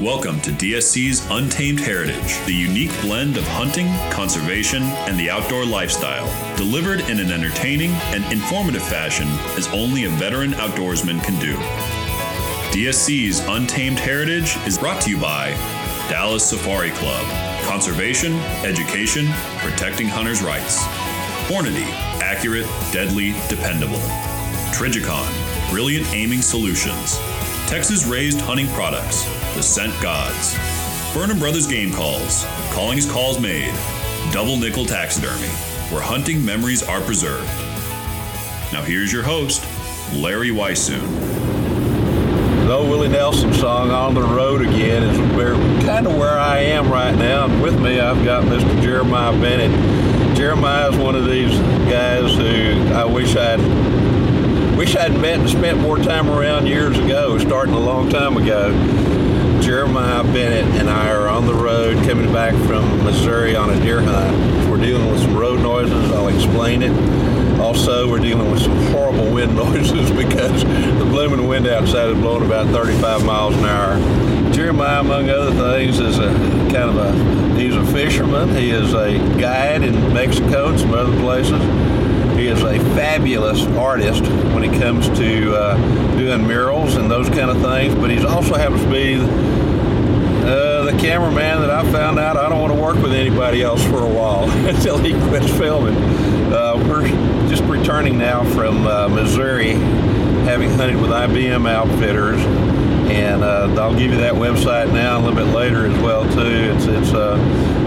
Welcome to DSC's Untamed Heritage, the unique blend of hunting, conservation, and the outdoor lifestyle, delivered in an entertaining and informative fashion as only a veteran outdoorsman can do. DSC's Untamed Heritage is brought to you by Dallas Safari Club, conservation, education, protecting hunters' rights. Hornady, accurate, deadly, dependable. Trijicon, brilliant aiming solutions. Texas raised hunting products, the scent gods. Burnham Brothers Game Calls, calling his calls made. Double nickel taxidermy, where hunting memories are preserved. Now here's your host, Larry Weishuhn. The old Willie Nelson song "On the Road Again" is where, kind of where I am right now. And with me, I've got Mr. Jeremiah Bennett. Jeremiah is one of these guys who I wish I'd wish I'd met and spent more time around years ago, starting a long time ago. Jeremiah Bennett and I are on the road coming back from Missouri on a deer hunt. We're dealing with some road noises. I'll explain it. Also, we're dealing with some horrible wind noises because the blooming wind outside is blowing about 35 miles an hour. Jeremiah, among other things, is a kind of a he's a fisherman. He is a guide in Mexico and some other places. He is a fabulous artist when it comes to uh, doing murals and those kind of things. But he also happens to be uh, the cameraman that I found out I don't want to work with anybody else for a while until he quits filming. Uh, we're just returning now from uh, Missouri, having hunted with IBM Outfitters, and uh, I'll give you that website now a little bit later as well too. It's it's uh,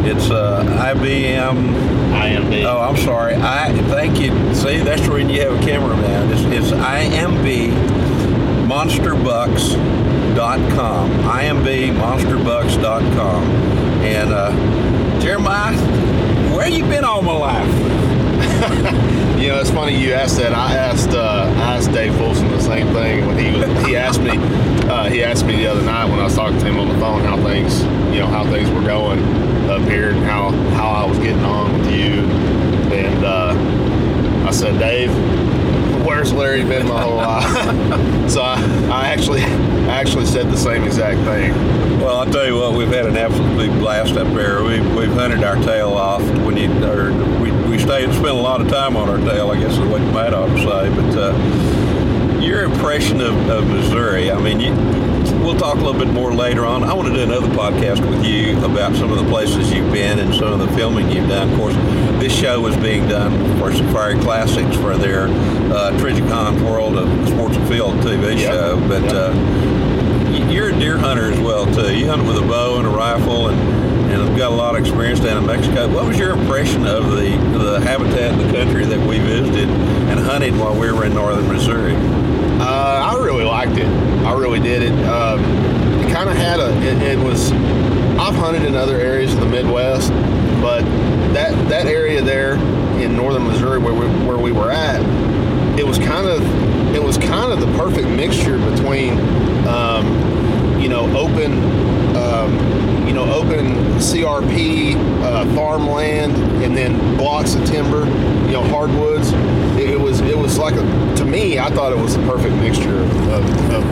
it's uh, IBM. IMB. Oh, I'm sorry. I thank you. See, that's when you have a cameraman. It's, it's IMB monsterbucks.com. IMBmonsterbucks.com. And uh, Jeremiah, where you been all my life? know, it's funny you asked that. I asked uh, I asked Dave Folsom the same thing when he was, he asked me uh, he asked me the other night when I was talking to him on the phone how things you know how things were going up here and how how I was getting on with you and uh, I said Dave where's Larry been my whole life so I, I actually I actually said the same exact thing Well, I'll tell you what, we've had an absolute blast up there. We've, we've hunted our tail off. When you, or stayed, spent a lot of time on our tail, I guess is what might ought to say. But uh, your impression of, of Missouri, I mean, you, we'll talk a little bit more later on. I want to do another podcast with you about some of the places you've been and some of the filming you've done. Of course, this show was being done for Safari Classics for their uh, Trijicon's World of Sports Afield TV Yep. show. But Yep. uh, you're a deer hunter as well too. You hunt with a bow and a rifle, and and have got a lot of experience down in Mexico. What was your impression of the the habitat in the country that we visited and hunted while we were in northern Missouri? Uh, I really liked it. I really did it. Um, it kind of had a. It, it was. I've hunted in other areas of the Midwest, but that that area there in northern Missouri where we, where we were at, it was kind of it was kind of the perfect mixture between, um, you know, open, know, open CRP uh, farmland and then blocks of timber, you know, hardwoods. It, it was it was like a to me, I thought it was the perfect mixture of, of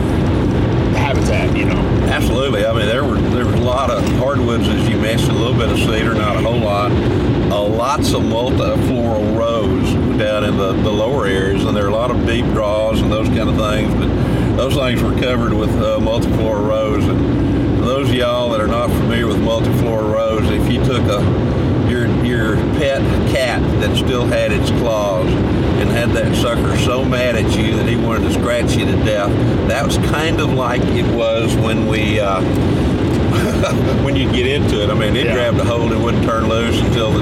habitat. You know, Absolutely. I mean, there were there was a lot of hardwoods, as you mentioned, a little bit of cedar, not a whole lot. Uh, lots of multiflora rose down in the, the lower areas, and there are a lot of deep draws and those kind of things. But those things were covered with uh, multiflora rose, and those of y'all that are not familiar with multiflora rose. If you took a your your pet cat that still had its claws and had that sucker so mad at you that he wanted to scratch you to death, that was kind of like it was when we. Uh, when you get into it, I mean, it Yeah. grabbed a hold and wouldn't turn loose until the,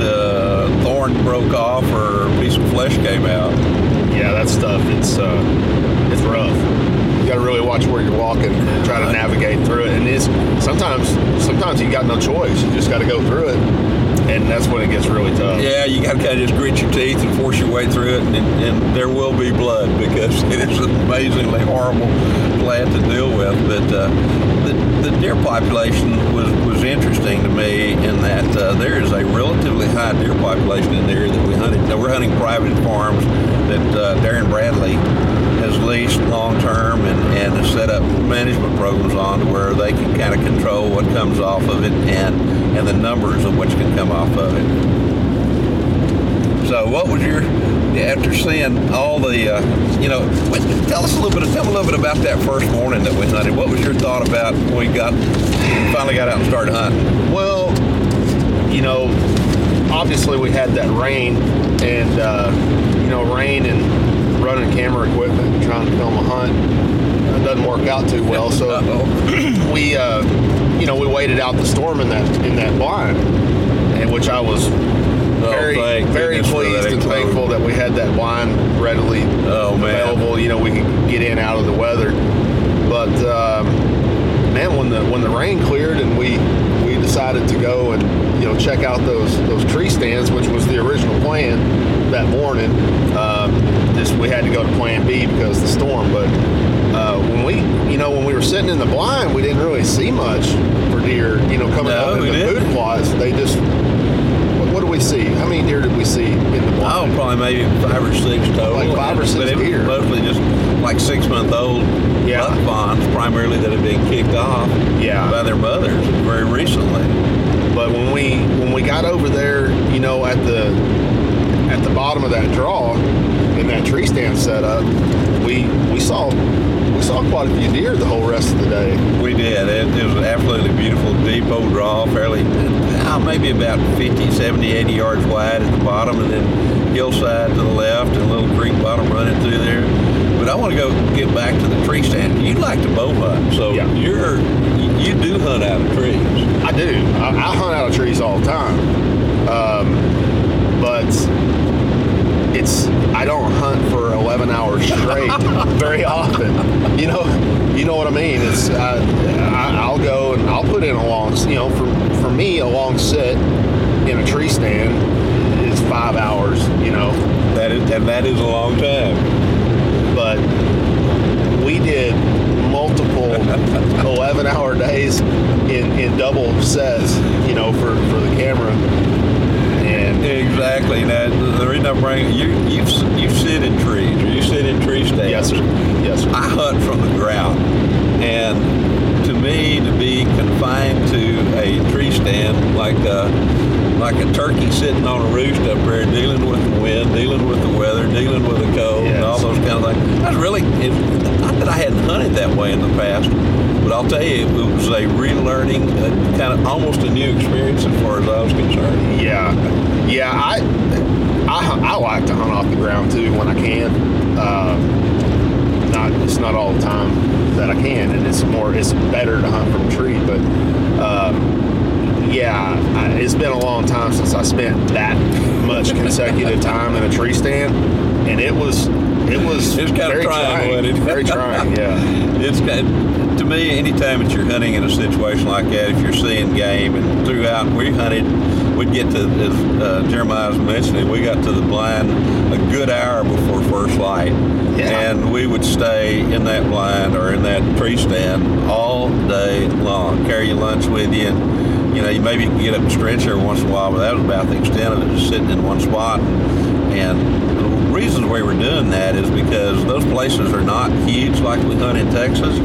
the thorn broke off or a piece of flesh came out. Yeah, that stuff. It's uh, it's rough. You got to really watch where you're walking, try to navigate through it, and it's sometimes sometimes you got no choice. You just got to go through it, and that's when it gets really tough. Yeah, you got to kind of just grit your teeth and force your way through it, and, and there will be blood because it is an amazingly horrible plant to deal with. But uh, the, the deer population was, was interesting to me in that uh, there is a relatively high deer population in there that we hunted. Now, we're hunting private farms that uh, Darren Bradley has leased long term and, and has set up management programs on to where they can kind of control what comes off of it and, and the numbers of which can come off of it. So, what was your after seeing all the, uh, you know, tell us a little bit, tell me a little bit about that first morning that we hunted. What was your thought about when we got finally got out and started hunting? Well, you know, obviously we had that rain, and uh, you know, rain and running camera equipment, and trying to film a hunt, uh, doesn't work out too well. So we, uh, you know, we waited out the storm in that in that blind, and which I was very Oh, very that pleased and thankful that we had that blind readily Oh, man. available. You know, we could get in out of the weather. But um, man, when the when the rain cleared and we we decided to go and you know check out those those tree stands, which was the original plan that morning. Um, just we had to go to Plan B because of the storm. But uh, when we you know when we were sitting in the blind, we didn't really see much for deer. You know, coming No, out in the didn't. food plots, they just. What, what do we see? How many deer did we see in the blind? Oh, probably maybe five or six total. Like five or six was deer. Mostly just like six month old Yeah. buck fawns, primarily that had been kicked off Yeah. by their mothers very recently. But when we when we got over there, you know, at the at the bottom of that draw in that tree stand setup, we we saw we saw quite a few deer the whole rest of the day. We did. It, it was an absolutely beautiful depot draw, fairly, uh, maybe about 50, 70, 80 yards wide at the bottom, and then hillside to the left and a little creek bottom running through there. But I want to go get back to the tree stand. You like to bow hunt, so Yeah. you're you, you do hunt out of trees. I do. I, I hunt out of trees all the time, um, but it's I don't hunt for 11 hours straight very often. You know, you know what I mean. It's I, I, I'll go and I'll put in a long. You know, for for me, a long sit in a tree stand is five hours. You know, That is, and that is a long time. but we did multiple 11 hour days in, in double sets, you know, for, for the camera. Exactly. Now, the reason I'm bringing you, you you sit in trees, or you sit in tree stands. yes, sir. Yes, sir. I hunt from the ground, and to me, to be confined to a tree stand like a like a turkey sitting on a roost up there, dealing with the wind, dealing with the weather, dealing with the cold, and all those kind of things. That's really it, that I hadn't hunted that way in the past, but I'll tell you, it was a relearning, uh, kind of almost a new experience as far as I was concerned. Yeah, yeah. I, I I like to hunt off the ground too when I can. Uh, not it's not all the time that I can, and it's more it's better to hunt from a tree. But um, yeah, I, it's been a long time since I spent that much consecutive time in a tree stand, and it was it was It's kinda very trying, wasn't it? very trying. Yeah. It's kind to me, anytime that you're hunting in a situation like that, if you're seeing game and throughout, we hunted, we'd get to, as uh, Jeremiah was mentioning, we got to the blind a good hour before first light. Yeah. And we would stay in that blind or in that tree stand all day long. Carry your lunch with you. And, you know, you maybe can get up and stretch every once in a while, but that was about the extent of it, just sitting in one spot. And the we were doing that is because those places are not huge like we hunt in Texas.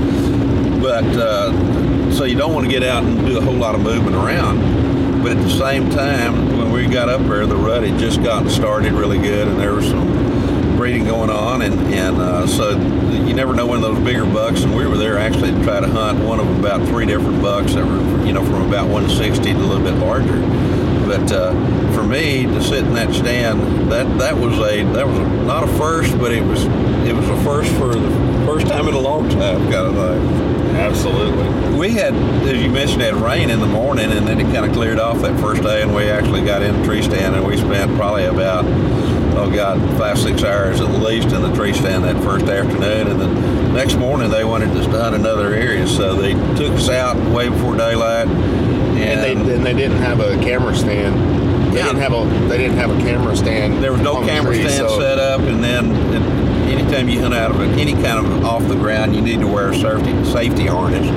But uh, so you don't want to get out and do a whole lot of moving around. But at the same time, when we got up there, the rut had just gotten started really good, and there were some breeding going on, and and uh, so you never know when those bigger bucks. And we were there actually to try to hunt one of about three different bucks that were you know from about 160 to a little bit larger. But uh, for me to sit in that stand, that that was a that was a, not a first, but it was it was a first for the first time in a long time, kind of thing. Absolutely. We had, as you mentioned, had rain in the morning, and then it kind of cleared off that first day, and we actually got in the tree stand, and we spent probably about oh god, five six hours at least in the tree stand that first afternoon, and then next morning they wanted us to hunt another area, so they took us out way before daylight. And they and they didn't have a camera stand. They Yeah. didn't have a they didn't have a camera stand. There was no camera tree, stand so- set up, and then it, anytime you hunt out of it, any kind of off the ground, you need to wear a safety safety harness,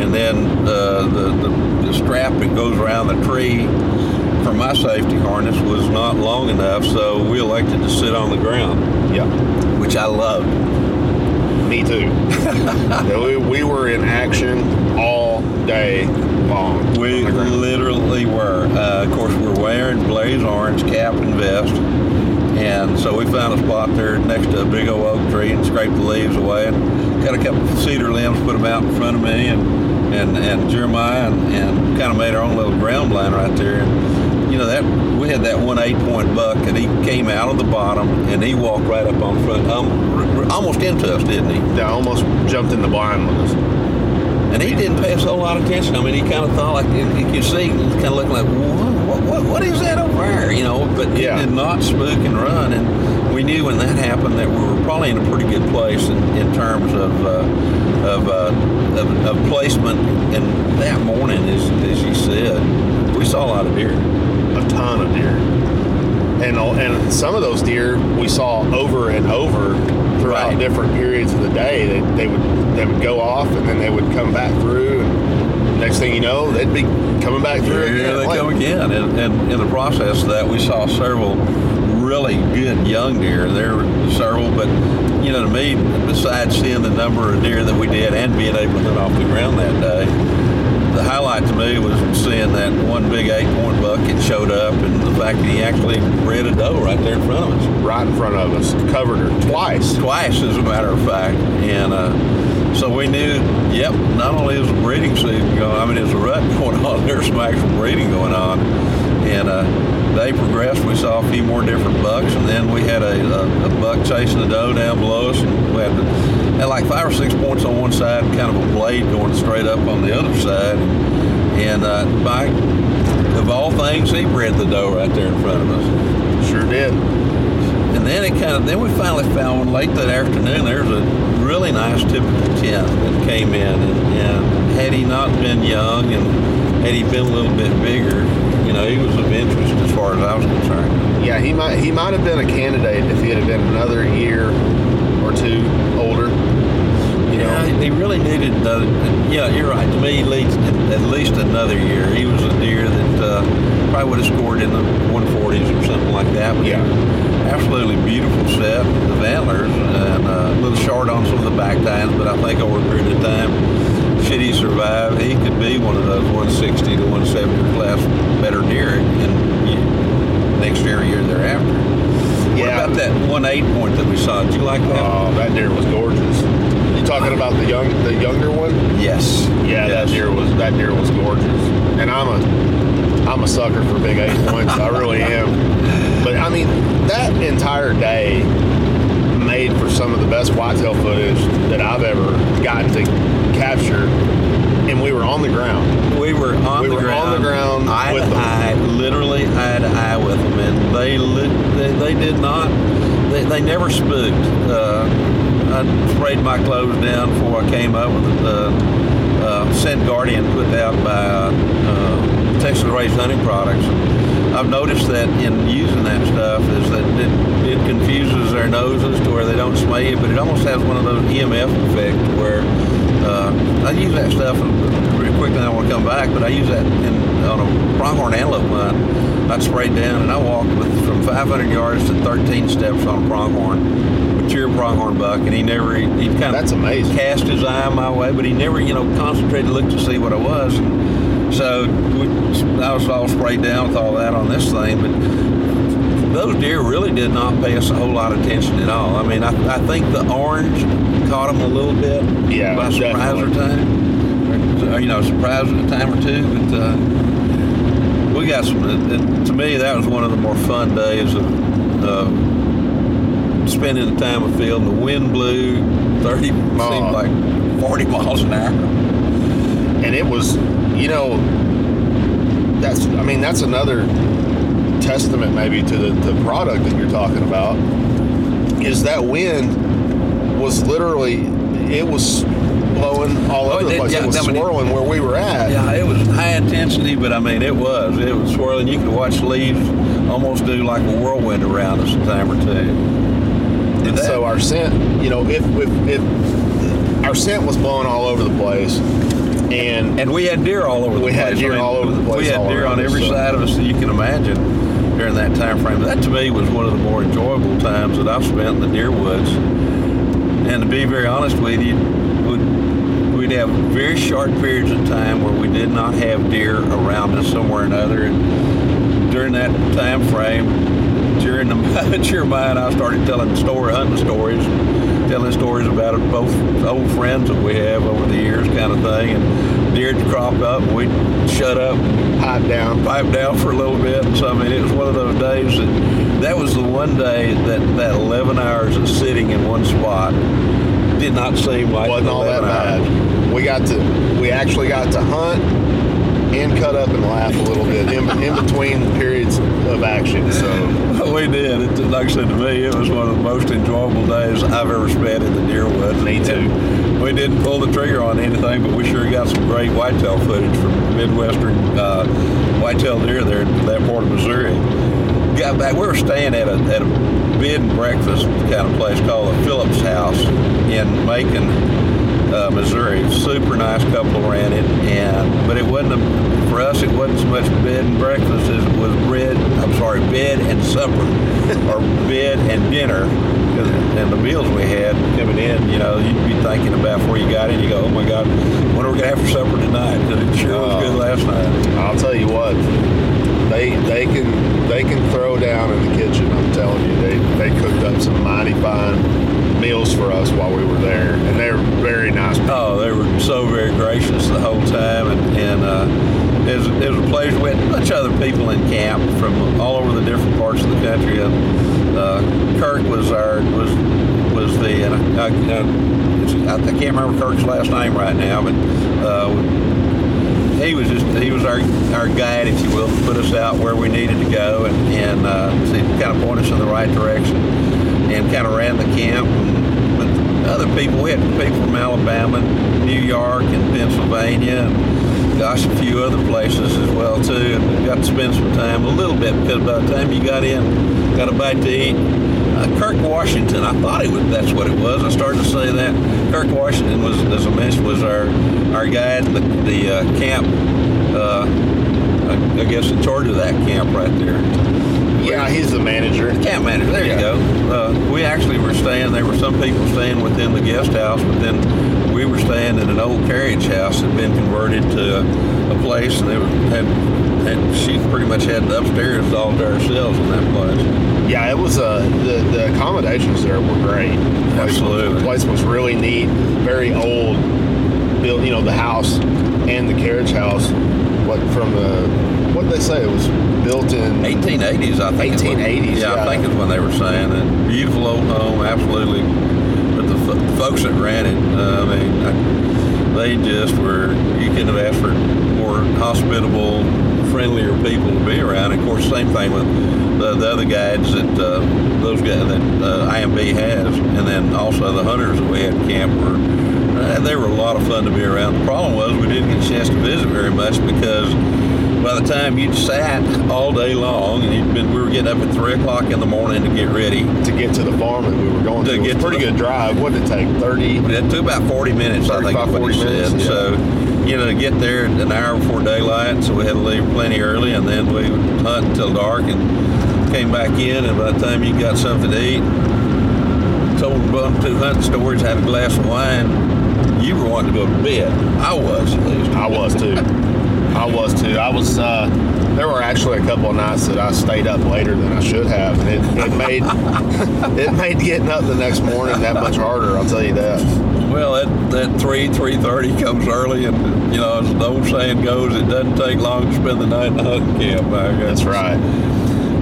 and then uh, the, the the strap that goes around the tree for my safety harness was not long enough, so we elected to sit on the ground, Yeah. which I loved. Me too. We, we were in action all day We on ground. literally were. Uh, of course, we're wearing blaze orange cap and vest. And so we found a spot there next to a big old oak tree and scraped the leaves away and got a couple of cedar limbs, put them out in front of me and, and, and Jeremiah and, and kind of made our own little ground blind right there. And, you know, that we had that one eight point buck and he came out of the bottom and he walked right up on front, um, almost into us, didn't he? Yeah, almost jumped in the blind with us. And he didn't pay us a whole lot of attention. I mean, he kind of thought like you could see, kind of looking like, what, what, what is that over there? You know, but Yeah. he did not spook and run. And we knew when that happened that we were probably in a pretty good place in, in terms of uh, of, uh, of of placement. And that morning, as as you said, we saw a lot of deer. A ton of deer. And and some of those deer we saw over and over throughout Right. different periods of the day. They, they would they would go off and then they would come back through. And next thing you know, they'd be coming back through Here again. they Like, come again. And, and in the process of that, we saw several really good young deer. There were several, but you know, to me, besides seeing the number of deer that we did and being able to get off the ground that day, highlight to me was seeing that one big eight-point buck that showed up, and the fact that he actually bred a doe right there in front of us right in front of us, covered her twice. twice, as a matter of fact. And uh, so we knew, yep, not only is the breeding season going, I mean, there's a rut going on, there's some actual breeding going on. And uh, they progressed. We saw a few more different bucks, and then we had a, a, a buck chasing a doe down below us, and we had, had like five or six points on one side, kind of a blade going straight up on the other side. And uh, by of all things, he bred the doe right there in front of us. Sure did. And then it kind of, then we finally found one late that afternoon. There's a really nice typical 10 that came in. And, and had he not been young and had he been a little bit bigger, you know, he was of interest as far as I was concerned. Yeah, he might he might have been a candidate if he had been another year or two older. Know, he really needed another. Yeah, you're right. To me, at least, at least another year. He was a deer that uh, probably would have scored in the 140s or something like that. But Yeah. absolutely beautiful set of antlers and uh, a little short on some of the back tines, but I think over a period of time, should he survive, he could be one of those 160 to 170 class better deer in next year or year thereafter. What Yeah. about that one eight point that we saw? Did you like that? oh, that deer was gorgeous. Talking about the young the younger one? yes. Yeah, that Yes. deer was that deer was gorgeous. And I'm a I'm a sucker for big eight points. I really am. But I mean, that entire day made for some of the best whitetail footage that I've ever gotten to capture. And we were on the ground. We were on We the were ground, on the ground eye with to them. eye, literally eye to eye with them, and they they, they did not, they, they never spooked. Uh, I sprayed my clothes down before I came up with the uh, Scent Guardian put out by uh, Texas Raised Hunting Products. I've noticed that in using that stuff is that it, it confuses their noses to where they don't smell you, but it almost has one of those EMF effect where uh, I use that stuff real quickly. I want to come back, but I use that in, on a pronghorn antelope hunt. I'd spray down and I walked with from 500 yards to 13 steps on a pronghorn, pronghorn buck, and he never, he, he kind of That's amazing. cast his eye my way, but he never, you know, concentrated, looked to see what I was. And so we, I was all sprayed down with all that on this thing, but those deer really did not pay us a whole lot of attention at all. I mean, I, I think the orange caught them a little bit Yeah, by surprise or time, or, you know, surprise at a time or two. But uh, we got some. It, it- to me, that was one of the more fun days of uh, spending the time of afield. The wind blew thirty, Oh. seemed like forty miles an hour. and it was, you know, that's I mean that's another testament maybe to the, the product that you're talking about is that wind was literally it was blowing all Oh, over it the place. yeah, it was mean, it- swirling where we were at. Yeah, it was high intensity, but I mean, it was. It was swirling. You could watch leaves almost do like a whirlwind around us a time or two. Did And that- so our scent, you know, if, if if our scent was blowing all over the place, and and we had deer all over the We place. had deer I mean, all over the place We had deer on every so- side of us that you can imagine during that time frame. That to me was one of the more enjoyable times that I've spent in the deer woods. And to be very honest with you, we'd have very short periods of time where we did not have deer around us somewhere or another. And during that time frame, during the Jeremiah and I started telling story, hunting stories, telling stories about it, both old friends that we have over the years, kind of thing. And deer would crop up, and we'd shut up, pipe down. pipe down for a little bit. So I mean, it was one of those days that that was the one day that that 11 hours of sitting in one spot did not seem like wasn't all that hours. bad. We got to, we actually got to hunt and cut up and laugh a little bit in, in between the periods of action. So We did. It, like I said to me, it was one of the most enjoyable days I've ever spent in the deer woods. Me too. And we didn't pull the trigger on anything, but we sure got some great whitetail footage from Midwestern uh, whitetail deer there in that part of Missouri. Got back. We were staying at a at a bed and breakfast kind of place called the Phillips House in Macon, uh, Missouri. Super nice couple ran it, and but it wasn't a, for us. It wasn't so much bed and breakfast as it was bread. I'm sorry, bed and supper, or bed and dinner. And the meals we had coming in, you know, you'd be thinking about before you got in. You go, oh my God, what are we gonna have for supper tonight? 'Cause it sure was good Oh. last night. I'll tell you what, they they can they can throw down in the kitchen. I'm telling you, they they cooked up some mighty fine meals for us while we were there, and they were very nice. people. Oh, they were so very gracious the whole time, and, and uh, it, was, a pleasure. We had a bunch of other people in camp from all over the different parts of the country, and uh, Kirk was our was was the and I, I, I, I can't remember Kirk's last name right now, but uh, he was just he was our our guide, if you will, to put us out where we needed to go and and uh, to kind of point us in the right direction, and kind of ran the camp. And, other people, we had people from Alabama, New York, and Pennsylvania, and gosh, a few other places as well too. And got to spend some time a little bit because by the time you got in, got a bite to eat. Uh, Kirk Washington, I thought it was that's what it was. I started to say that. Kirk Washington was, as I mentioned, was our our guide, the, the uh, camp. Uh, I, I guess in charge of that camp right there. Yeah, he's the manager. Camp manager. There Yeah. you go. Uh, we actually were staying. There were some people staying within the guest house, but then we were staying in an old carriage house that had been converted to a, a place, and they were, had, had she pretty much had the upstairs all to ourselves in that place. Yeah, it was uh, the the accommodations there were great. Absolutely. the place was really neat, very old. Built, you know, the house and the carriage house. What from the what did they say it was built in 1880s, I think. is what- 1880s, Yeah, yeah. I think is when they were saying it. Beautiful old home, absolutely. Folks that ran it, uh, I mean, I, they just were. You couldn't have asked for more hospitable, friendlier people to be around. Of course, same thing with the, the other guides that uh, those guys that uh, IMB has, and then also the hunters that we had at camp were. Uh, they were a lot of fun to be around. The problem was we didn't get a chance to visit very much because by the time you'd sat all day long and you'd been, we were getting up at three o'clock in the morning to get ready. to get to the farm that we were going to. To it was a to pretty the- good drive. What did it take? Thirty. It took about 40 minutes, I think, 35, is what he 40 said. minutes, yeah. So, you know, to get there an hour before daylight, so we had to leave plenty early, and then we would hunt until dark and came back in. And by the time you got something to eat, told one two hunting stories, had a glass of wine, you were wanting to go to bed. I was, at least. I was too. I was too. I was. Uh, there were actually a couple of nights that I stayed up later than I should have, and it, it made it made getting up the next morning that much harder. I'll tell you that. Well, that, that 3, 3.30 comes early, and, you know, as the old saying goes, it doesn't take long to spend the night in the hunting camp. I guess. That's right.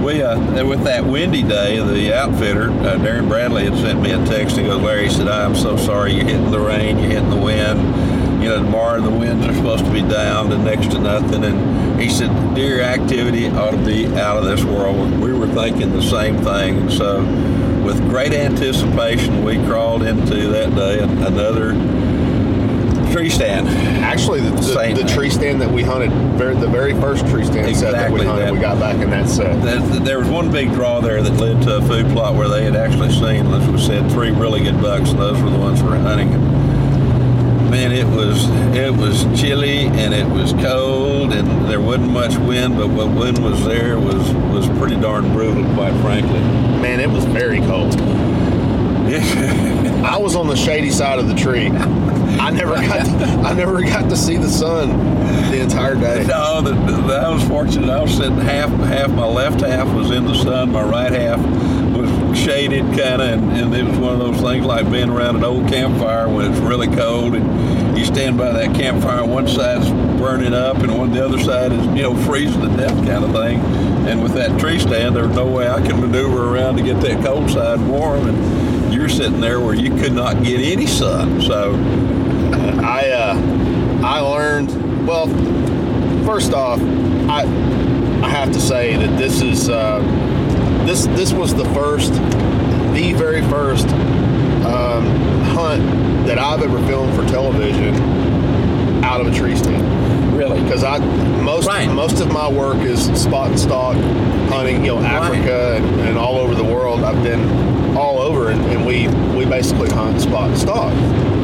We, uh, with that windy day, the outfitter, uh, Darren Bradley, had sent me a text. He goes, Larry, he said, I'm so sorry you're hitting the rain, you're hitting the wind. You know, tomorrow the winds are supposed to be down to next to nothing. And he said, deer activity ought to be out of this world. We were thinking the same thing. And so, with great anticipation, we crawled into that day another tree stand. Actually, the, the, the tree stand that we hunted, very, the very first tree stand set that we hunted, that. we got back in that set. There- There was one big draw there that led to a food plot where they had actually seen, as we said, three really good bucks, and those were the ones we were hunting. Man, it was it was chilly and it was cold, and there wasn't much wind, but what wind was there was was pretty darn brutal, quite frankly. Man, it was very cold. I was on the shady side of the tree. I never got to, I never got to see the sun the entire day. No, the, the, I was fortunate. I was sitting half half. My left half was in the sun. My right half shaded, kind of, and, and it was one of those things like being around an old campfire when it's really cold, and you stand by that campfire. One side's burning up, and on the other side is you know freezing to death, kind of thing. And with that tree stand, there was no way I could maneuver around to get that cold side warm, and you're sitting there where you could not get any sun. So I uh, I learned well. First off, I I have to say that this is uh, this this was the first, the very first um, hunt that I've ever filmed for television out of a tree stand. really, Because I most Right. most of my work is spot and stalk hunting, you know, Africa and, and all over the world. I've been all over, and, and we we basically hunt spot and stalk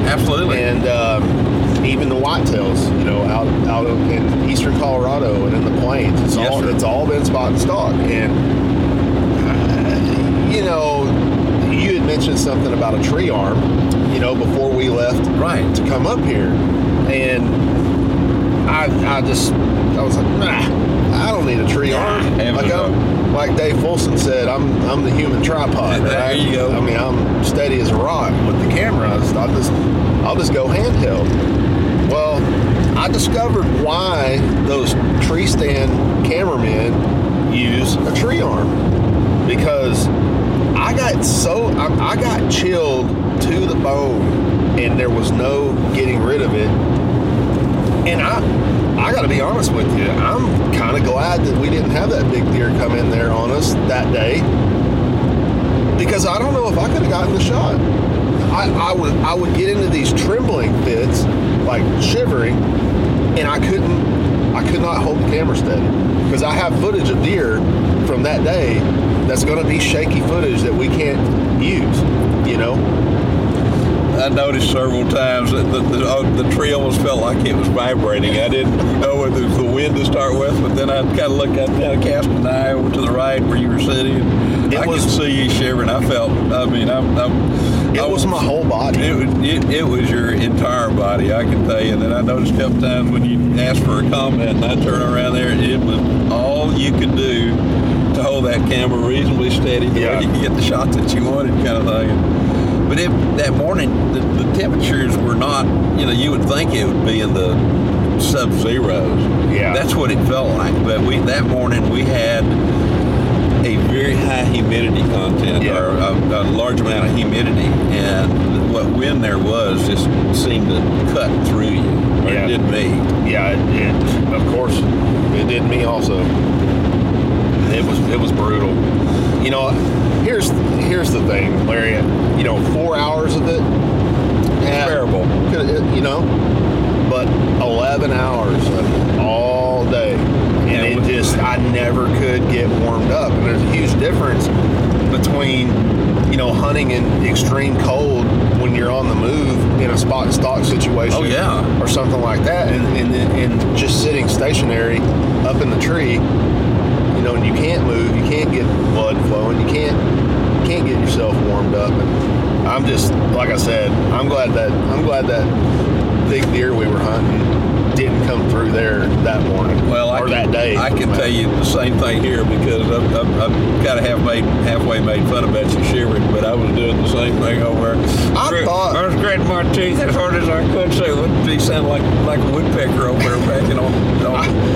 absolutely. and um, even the whitetails, you know, out out in eastern Colorado and in the plains. It's Yes, all sir. it's all been spot and stalk. And you know, you had mentioned something about a tree arm, you know, before we left right. to come up here, and I I just I was like, nah, I don't need a tree arm. heavens Like. I'm, like Dave Folsom said, I'm I'm the human tripod. There right? you go. I mean, I'm steady as a rock with the camera. Just I'll just, I'll just go handheld. Well, I discovered why those tree stand cameramen use a tree arm because I got so I, I got chilled to the bone, and there was no getting rid of it. And I I got to be honest with you, I'm kind of glad that we didn't have that big deer come in there on us that day because I don't know if I could have gotten the shot. I, I would I would get into these trembling fits, like shivering, and I couldn't I could not hold the camera steady because I have footage of deer from that day that's going to be shaky footage that we can't use. You know, I noticed several times that the, the, uh, the tree almost felt like it was vibrating. I didn't know whether it was the wind to start with, but then I kind of looked, I kind of cast an eye over to the right where you were sitting. It I was- could see you shivering. I felt, I mean, I'm, I'm, it I was my whole body. It was, it, it was your entire body, I can tell you. And then I noticed a couple times when you asked for a comment and I turned around there, it was all you could do that camera reasonably steady Yeah. you could get the shots that you wanted kind of thing. But it, that morning, the, the temperatures were not, you know, you would think it would be in the sub-zeros. Yeah. That's what it felt like. But we that morning, we had a very high humidity content Yeah. or a, a large amount of humidity, and what wind there was just seemed to cut through you. Yeah. it did me. Yeah, it, it of course it did me also. It was it was brutal. You know, here's here's the thing, Larry. You know, four hours of it, yeah, Terrible. Eh, you know, but eleven hours of all day, and it just I never could get warmed up. And there's a huge difference between you know hunting in extreme cold when you're on the move in a spot and stalk situation Oh, yeah. or something like that, and, and, and just sitting stationary up in the tree, you know, and you can't move, you can't get blood flowing, you can't you can't get yourself warmed up. And I'm just like I said, I'm glad that I'm glad that big deer we were didn't come through there that morning. Well, I or can, that day. I can tell you the same thing here because I've, I've, I've kind of half made, halfway made fun of Betsy Shivering, but I was doing the same thing over there. I Grit- thought- I was gritting my teeth as hard as I could, so it wouldn't be sound like like a woodpecker over there backing on. on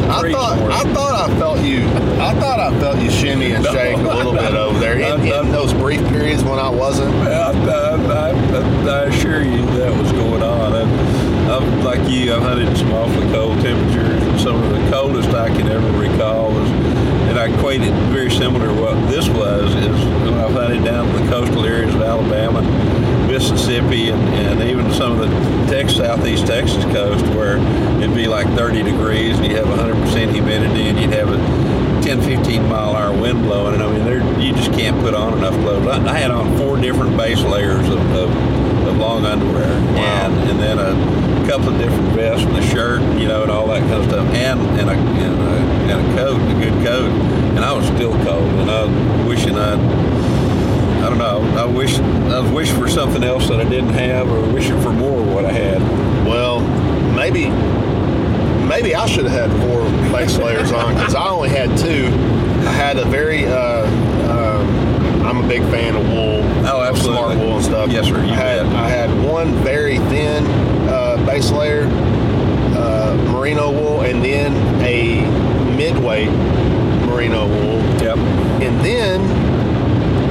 I trees thought somewhere. I thought I felt you. I thought I felt you shimmy and No. shake a little bit over there in, in those brief periods when I wasn't. I, I, I, I assure you that was going on. I, I'm like you. I've hunted some awfully cold temperatures, and some of the coldest I can ever recall was, and I equate it very similar to what this was. Is when I've hunted down the coastal areas of Alabama, Mississippi, and, and even some of the Texas, southeast Texas coast, where it'd be like 30 degrees, and you have 100% humidity, and you'd have a 10, 15 mile hour wind blowing, and I mean, there you just can't put on enough clothes. I, I had on four different base layers of, of, of long underwear, and and then a couple of different vests and a shirt, you know, and all that kind of stuff, and and a and a, and a coat, a good coat, and I was still cold, and I was wishing I'd. I don't know. I wish I was wishing for something else that I didn't have, or wishing for more of what I had. Well, maybe maybe I should have had four base layers on because I only had two. I had a very. Uh, um, I'm a big fan of wool. Oh, absolutely. Smart wool and stuff. Yes, sir, you I had bet. I had one very thin base layer, uh, merino wool, and then a midweight merino wool, Yep. and then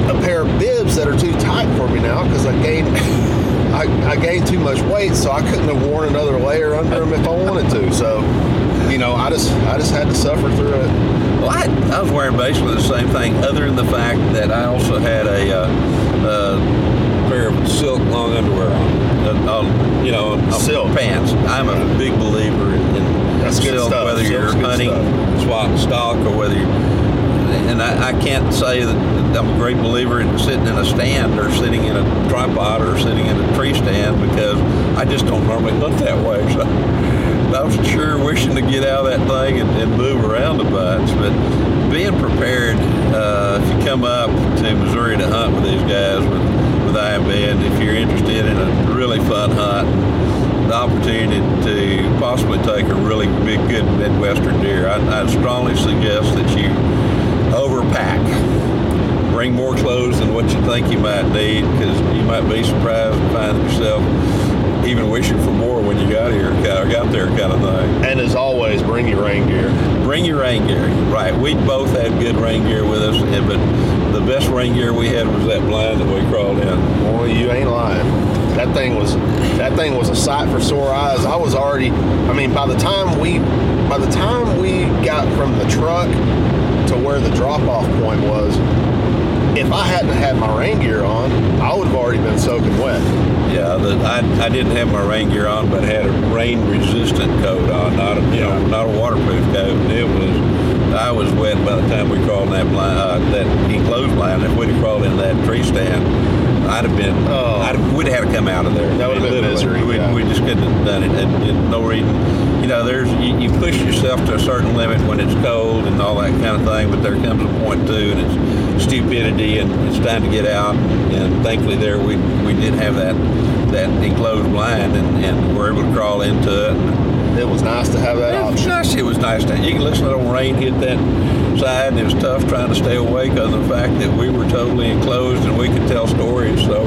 a pair of bibs that are too tight for me now because I gained I, I gained too much weight, so I couldn't have worn another layer under them if I wanted to. So, you know, I just I just had to suffer through it. Well, I, I was wearing basically the same thing, other than the fact that I also had a uh, uh, pair of silk long underwear on, uh, you know, Silk. pants. I'm a big believer in, in That's silk, whether Silk's you're good hunting swat stock or whether you and I, I can't say that I'm a great believer in sitting in a stand or sitting in a tripod or sitting in a tree stand because I just don't normally look that way. So I was sure wishing to get out of that thing and, and move around a bunch. But being prepared, uh, if you come up to Missouri to hunt with these guys with, with IMB, and if you're interested in a really fun hunt, the opportunity to possibly take a really big, good Midwestern deer, I, I strongly suggest that you overpack. Bring more clothes than what you think you might need because you might be surprised to find yourself even wishing for more when you got here, got there, kind of thing. And as always, bring your rain gear. Bring your rain gear. Right, we both had good rain gear with us, but the best rain gear we had was that blind that we crawled in. Boy, you ain't lying. That thing was that thing was a sight for sore eyes. I was already. I mean, by the time we by the time we got from the truck to where the drop off point was, if I hadn't had my rain gear on, I would have already been soaking wet. Yeah, the, I, I didn't have my rain gear on, but had a rain resistant coat on, not a, you know not a waterproof coat. And it was I was wet by the time we crawled in that blind, uh, that enclosed blind. If we'd have crawled in that tree stand, I'd have been Oh. I'd have, we'd have had to come out of there. That would have been misery, We, yeah. we just couldn't have done it. And, and no reason. You know, there's you, you push yourself to a certain limit when it's cold and all that kind of thing, but there comes a point too, and it's stupidity, and it's time to get out. And thankfully, there we we did have that that enclosed blind, and, and we're able to crawl into it. And It was nice to have that it was option. nice. It was nice. To, you can listen to the rain hit that side, and it was tough trying to stay awake because of the fact that we were totally enclosed and we could tell stories. So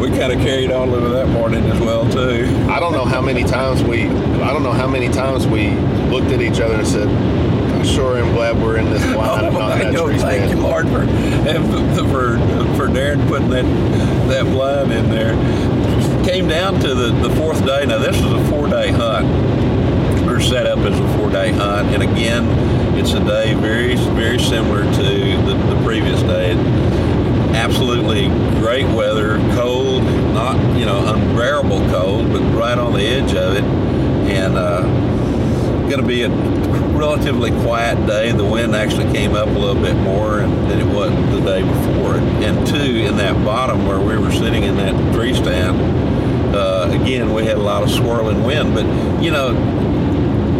we kind of carried on little that morning as well too. I don't know how many times we I don't know how many times we looked at each other and said, I'm sure I'm glad we're in this oh, blind and not that tree thank you. Lord, for for for Darren putting that that blind in there. Came down to the, the fourth day. Now this was a four day hunt. We're set up as a four day hunt, and again, it's a day very very similar to the, the previous day. Absolutely great weather, cold, not you know unbearable cold, but right on the edge of it, and. Uh, going to be a relatively quiet day. The wind actually came up a little bit more than it was the day before. And two, in that bottom where we were sitting in that tree stand, uh, again, we had a lot of swirling wind. But, you know,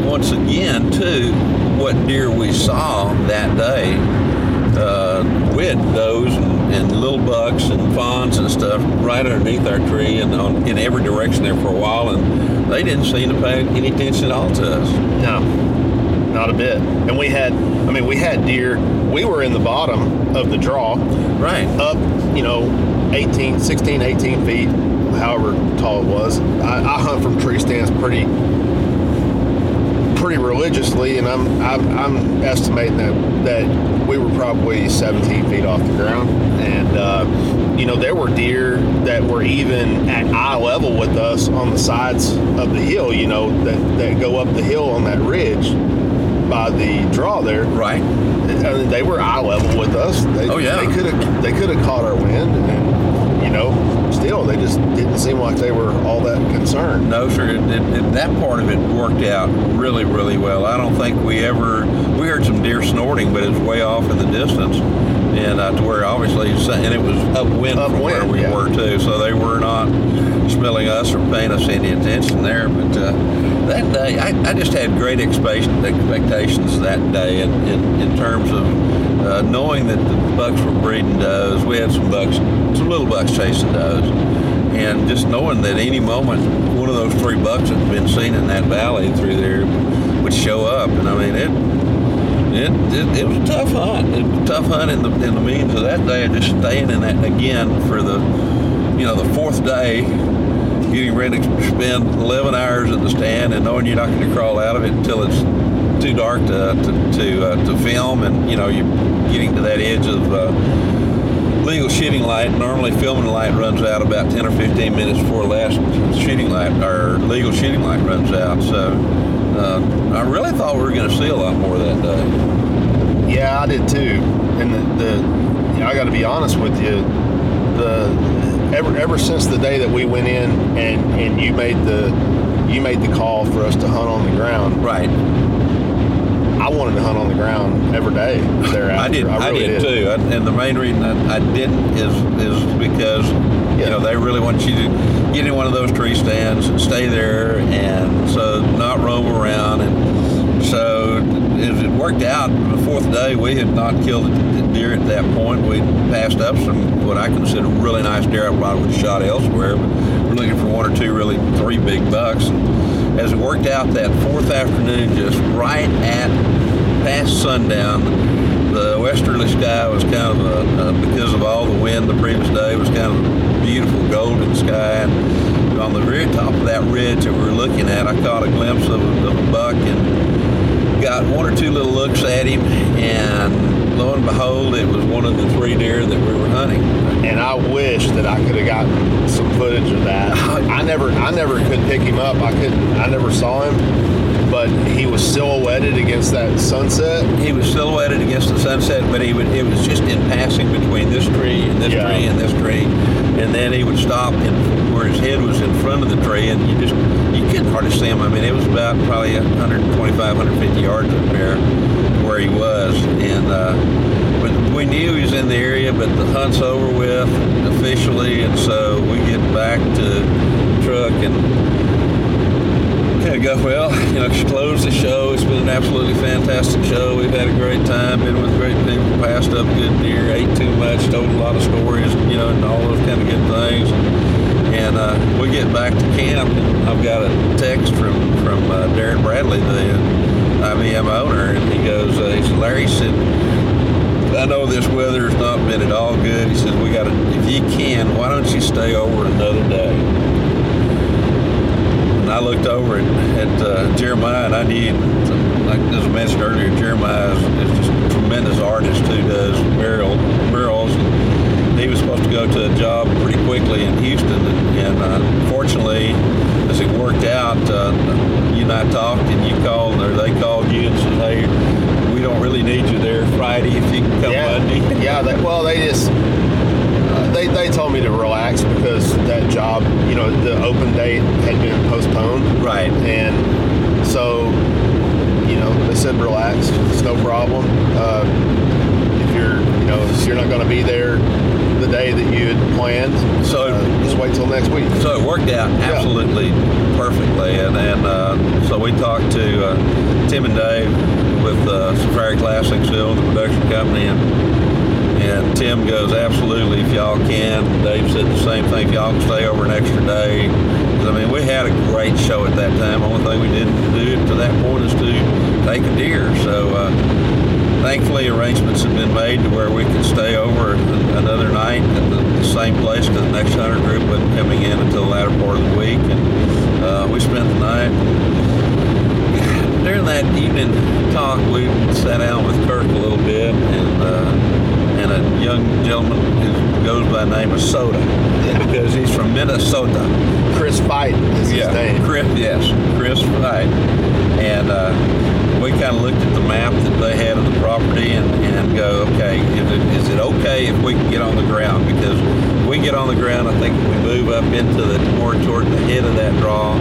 once again, too, what deer we saw that day uh, we had does and, and little bucks and fawns and stuff right underneath our tree and on, in every direction there for a while, and they didn't seem to pay any attention at all to us. No, not a bit. And we had, I mean, we had deer. We were in the bottom of the draw, Right. up, you know, 18, 16, 18 feet, however tall it was. I, I hunt from tree stands pretty, pretty religiously, and I'm, I'm, I'm estimating that that we were probably 17 feet off the ground, and uh, you know, there were deer that were even at eye level with us on the sides of the hill. You know, that that go up the hill on that ridge by the draw there. Right. I mean, they were eye level with us. They, Oh, yeah. They could have they could have caught our wind, and you know, still they just didn't seem like they were all that concerned. No, sir. It, it, that part of it worked out really, really well. I don't think we ever we heard some deer snorting, but it was way off in the distance, and uh, to where obviously and it was upwind, from where we yeah. were too. So they were not smelling us or paying us any attention there. But uh, that day, I, I just had great expectations, expectations that day, in, in, in terms of uh, knowing that the bucks were breeding does. We had some bucks, some little bucks chasing does and just knowing that any moment one of those three bucks that's been seen in that valley through there would show up, and I mean it. It, it, it was a tough hunt. It was a tough hunt in the in the means of that day just staying in that again for the you know the fourth day, getting ready to spend 11 hours at the stand and knowing you're not going to crawl out of it until it's too dark to to to, uh, to film, and you know you're getting to that edge of. Uh, legal shooting light. Normally, filming light runs out about 10 or 15 minutes before last shooting light or legal shooting light runs out. So, uh, I really thought we were going to see a lot more that day. Yeah, I did too. And the, the you know, I got to be honest with you. The ever ever since the day that we went in and and you made the you made the call for us to hunt on the ground. Right. I wanted to hunt on the ground every day thereafter. I did. I, really did, too. I, and the main reason I, I didn't is is because you know they really want you to get in one of those tree stands and stay there, and so not roam around. And so as it worked out, the fourth day we had not killed a deer at that point. We passed up some what I consider really nice deer I probably would have shot elsewhere, but we're looking for one or two really three big bucks. And as it worked out that fourth afternoon, just right at past sundown, the westerly sky was kind of a, uh, because of all the wind the previous day was kind of a beautiful golden sky. And on the very top of that ridge that we were looking at, I caught a glimpse of a, of a buck and got one or two little looks at him. And lo and behold, it was one of the three deer that we were hunting. And I wish that I could have gotten some footage of that. I never, I never could pick him up. I couldn't. I never saw him, but he was silhouetted against that sunset. He was silhouetted against the sunset, but he would, it was just in passing between this tree and this Yeah. tree and this tree. And then he would stop in, where his head was in front of the tree, and you just, you couldn't hardly see him. I mean, it was about probably 125, 150 yards up there where he was. And uh, we knew he was in the area, but the hunt's over with officially, and so we get back to truck and kind of go, well, you know, close the show. It's been an absolutely fantastic show. We've had a great time, been with great people, passed up good deer, ate too much, told a lot of stories, you know, and all those kind of good things. And uh, we get back to camp, and I've got a text from from uh, Darren Bradley, the IMB owner, and he goes, uh, he said, Larry said, I know this weather's not been at all good. He says, we got to, if you can, why don't you stay over another day? And I looked over at, at uh, Jeremiah, and I knew, like as I mentioned earlier, Jeremiah is, is just a tremendous artist who does mural, murals. And he was supposed to go to a job pretty quickly in Houston, and, and uh, fortunately, as it worked out, uh, and I talked, and you called, or they called you and said, hey, we don't really need you there Friday if you can come yeah, Monday. yeah. They, well, they just uh, they they told me to relax because that job, you know, the open date had been postponed. Right. And so, you know, they said relax, it's no problem. Uh, if you're, you know, if you're not going to be there the day that you had planned, So- uh, just wait till next week. So it worked out absolutely perfectly, and, and uh, so we talked to uh, Tim and Dave with uh, Safari Classic still, the production company, and and Tim goes, absolutely, if y'all can. Dave said the same thing, if y'all can stay over an extra day. I mean, we had a great show at that time. Only thing we didn't do to that point is to take a deer. So uh, thankfully, arrangements have been made to where we can stay over another night at the, same place because the next hunter group wasn't coming in until the latter part of the week. And uh, we spent the night during that evening talk, we sat down with Kirk a little bit, and uh, young gentleman who goes by the name of Soda, because he's from Minnesota. Chris Fight is his name. Chris, yes, Chris Fight, and uh, we kind of looked at the map that they had of the property and, and go, okay, is it, is it okay if we can get on the ground? Because we get on the ground, I think we move up into the more toward the head of that draw.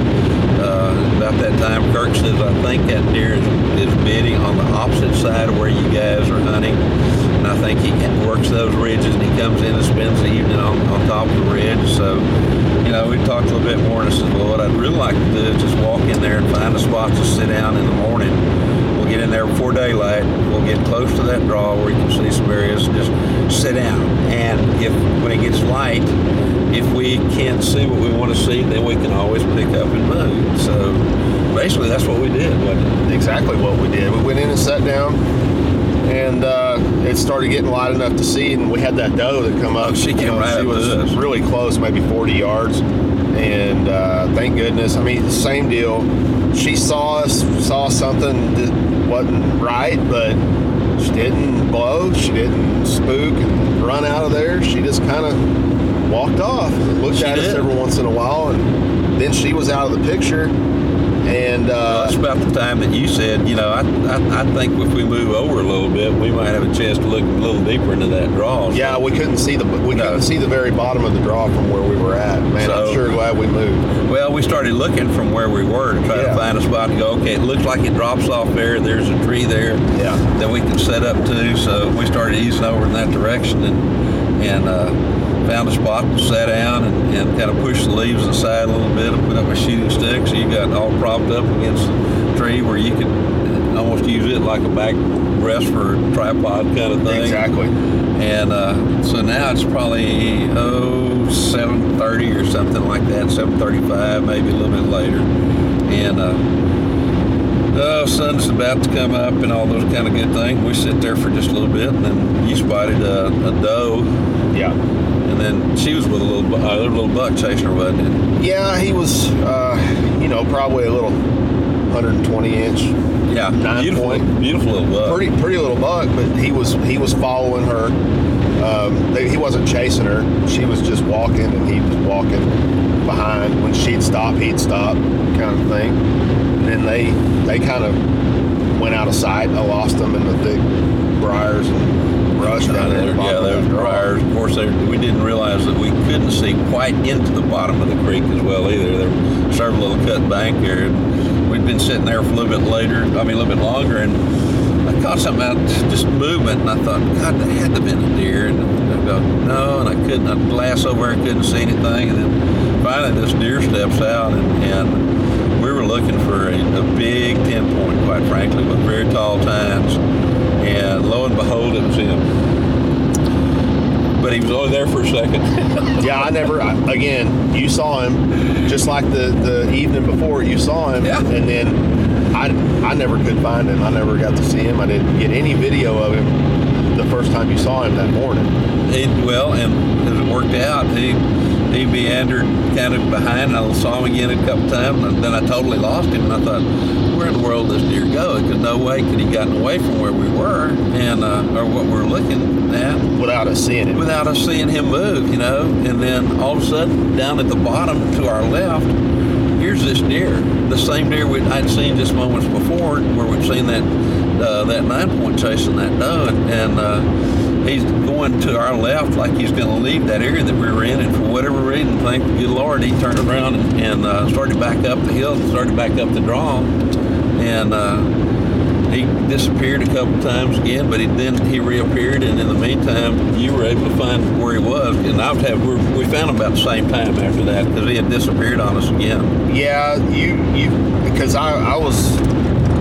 Uh, about that time, Kirk says, I think that deer is, is bidding on the opposite side of where you guys are hunting. I think he works those ridges and he comes in and spends the evening on, on top of the ridge. So, you know, we talked a little bit more and I said, what I'd really like to do is just walk in there and find a spot to sit down in the morning. We'll get in there before daylight. We'll get close to that draw where you can see some areas and just sit down. And if when it gets light, if we can't see what we want to see, then we can always pick up and move. So basically, that's what we did. Exactly what we did. We went in and sat down, and uh, it started getting light enough to see, and we had that doe that come up. Oh, she came right she was us. really close, maybe 40 yards, and uh, thank goodness. I mean, same deal. She saw us, saw something that wasn't right, but she didn't blow. She didn't spook and run out of there. She just kind of walked off, looked She at us every once in a while, and then she was out of the picture. And uh, that's about the time that you said, you know, I, I, I think if we move over a little bit, we might have a chance to look a little deeper into that draw. So- Yeah, we couldn't see the we No. couldn't see the very bottom of the draw from where we were at. Man, So- I'm sure glad we moved. Well, we started looking from where we were to try Yeah. to find a spot to go. Okay, it looks like it drops off there. There's a tree there Yeah. that we can set up to. So we started easing over in that direction and and uh, found a spot and sat down and, and kind of pushed the leaves aside a little bit and put up my shooting stick so you got all propped up against the tree where you could almost use it like a back rest for a tripod kind of thing. Exactly. And uh, so now it's probably oh seven thirty or something like that, seven thirty-five, maybe a little bit later. And uh, oh, sun's about to come up and all those kind of good things. We sit there for just a little bit, and then you spotted a, a doe, Yeah. And then she was with a little uh, a little buck chasing her, wasn't it? Yeah, he was, uh, you know, probably a little 120 inch, Yeah, Nine beautiful, point. beautiful little buck. pretty pretty little buck, but he was he was following her. Um, they, he wasn't chasing her. She was just walking, and he was walking behind. When she'd stop, he'd stop, kind of thing. And then they they kind of went out of sight. I lost them in the thick briars and brush down there. yeah, there was briars. Of course, there, we didn't realize that we couldn't see quite into the bottom of the creek as well either. There were several little cut bank there. We'd been sitting there for a little bit later, I mean, a little bit longer, and I caught something out, just movement, and I thought, God, that had to have been a deer. And I go, no, and I couldn't. I glass over and couldn't see anything. And then finally, this deer steps out, and, and we were looking for a, a big 10 point, quite frankly, with very tall tines. And lo and behold, it was him. But he was only there for a second. Yeah, I never. I, again, you saw him just like the the evening before. You saw him, Yeah. and then I I never could find him. I never got to see him. I didn't get any video of him the first time you saw him that morning. he, well, and as it worked out, he he meandered kind of behind. I saw him again a couple times, and then I totally lost him. And I thought, where in the world does this deer go? Because no way could he gotten away from where we were and uh, or what we're looking at. Without us seeing him. without us seeing him move, you know. And then all of a sudden, down at the bottom to our left, here's this deer, the same deer we I'd seen just moments before, where we'd seen that uh, that nine point chasing that doe, and, and uh, he's going to our left like he's going to leave that area that we were in, and for whatever reason, thank the good Lord, he turned around and, and uh, started back up the hill, started back up the draw, and. Uh, he disappeared a couple times again, but he, then he reappeared, and in the meantime, you were able to find where he was. And I've had we we found him about the same time after that because he had disappeared on us again. Yeah, you you because I I was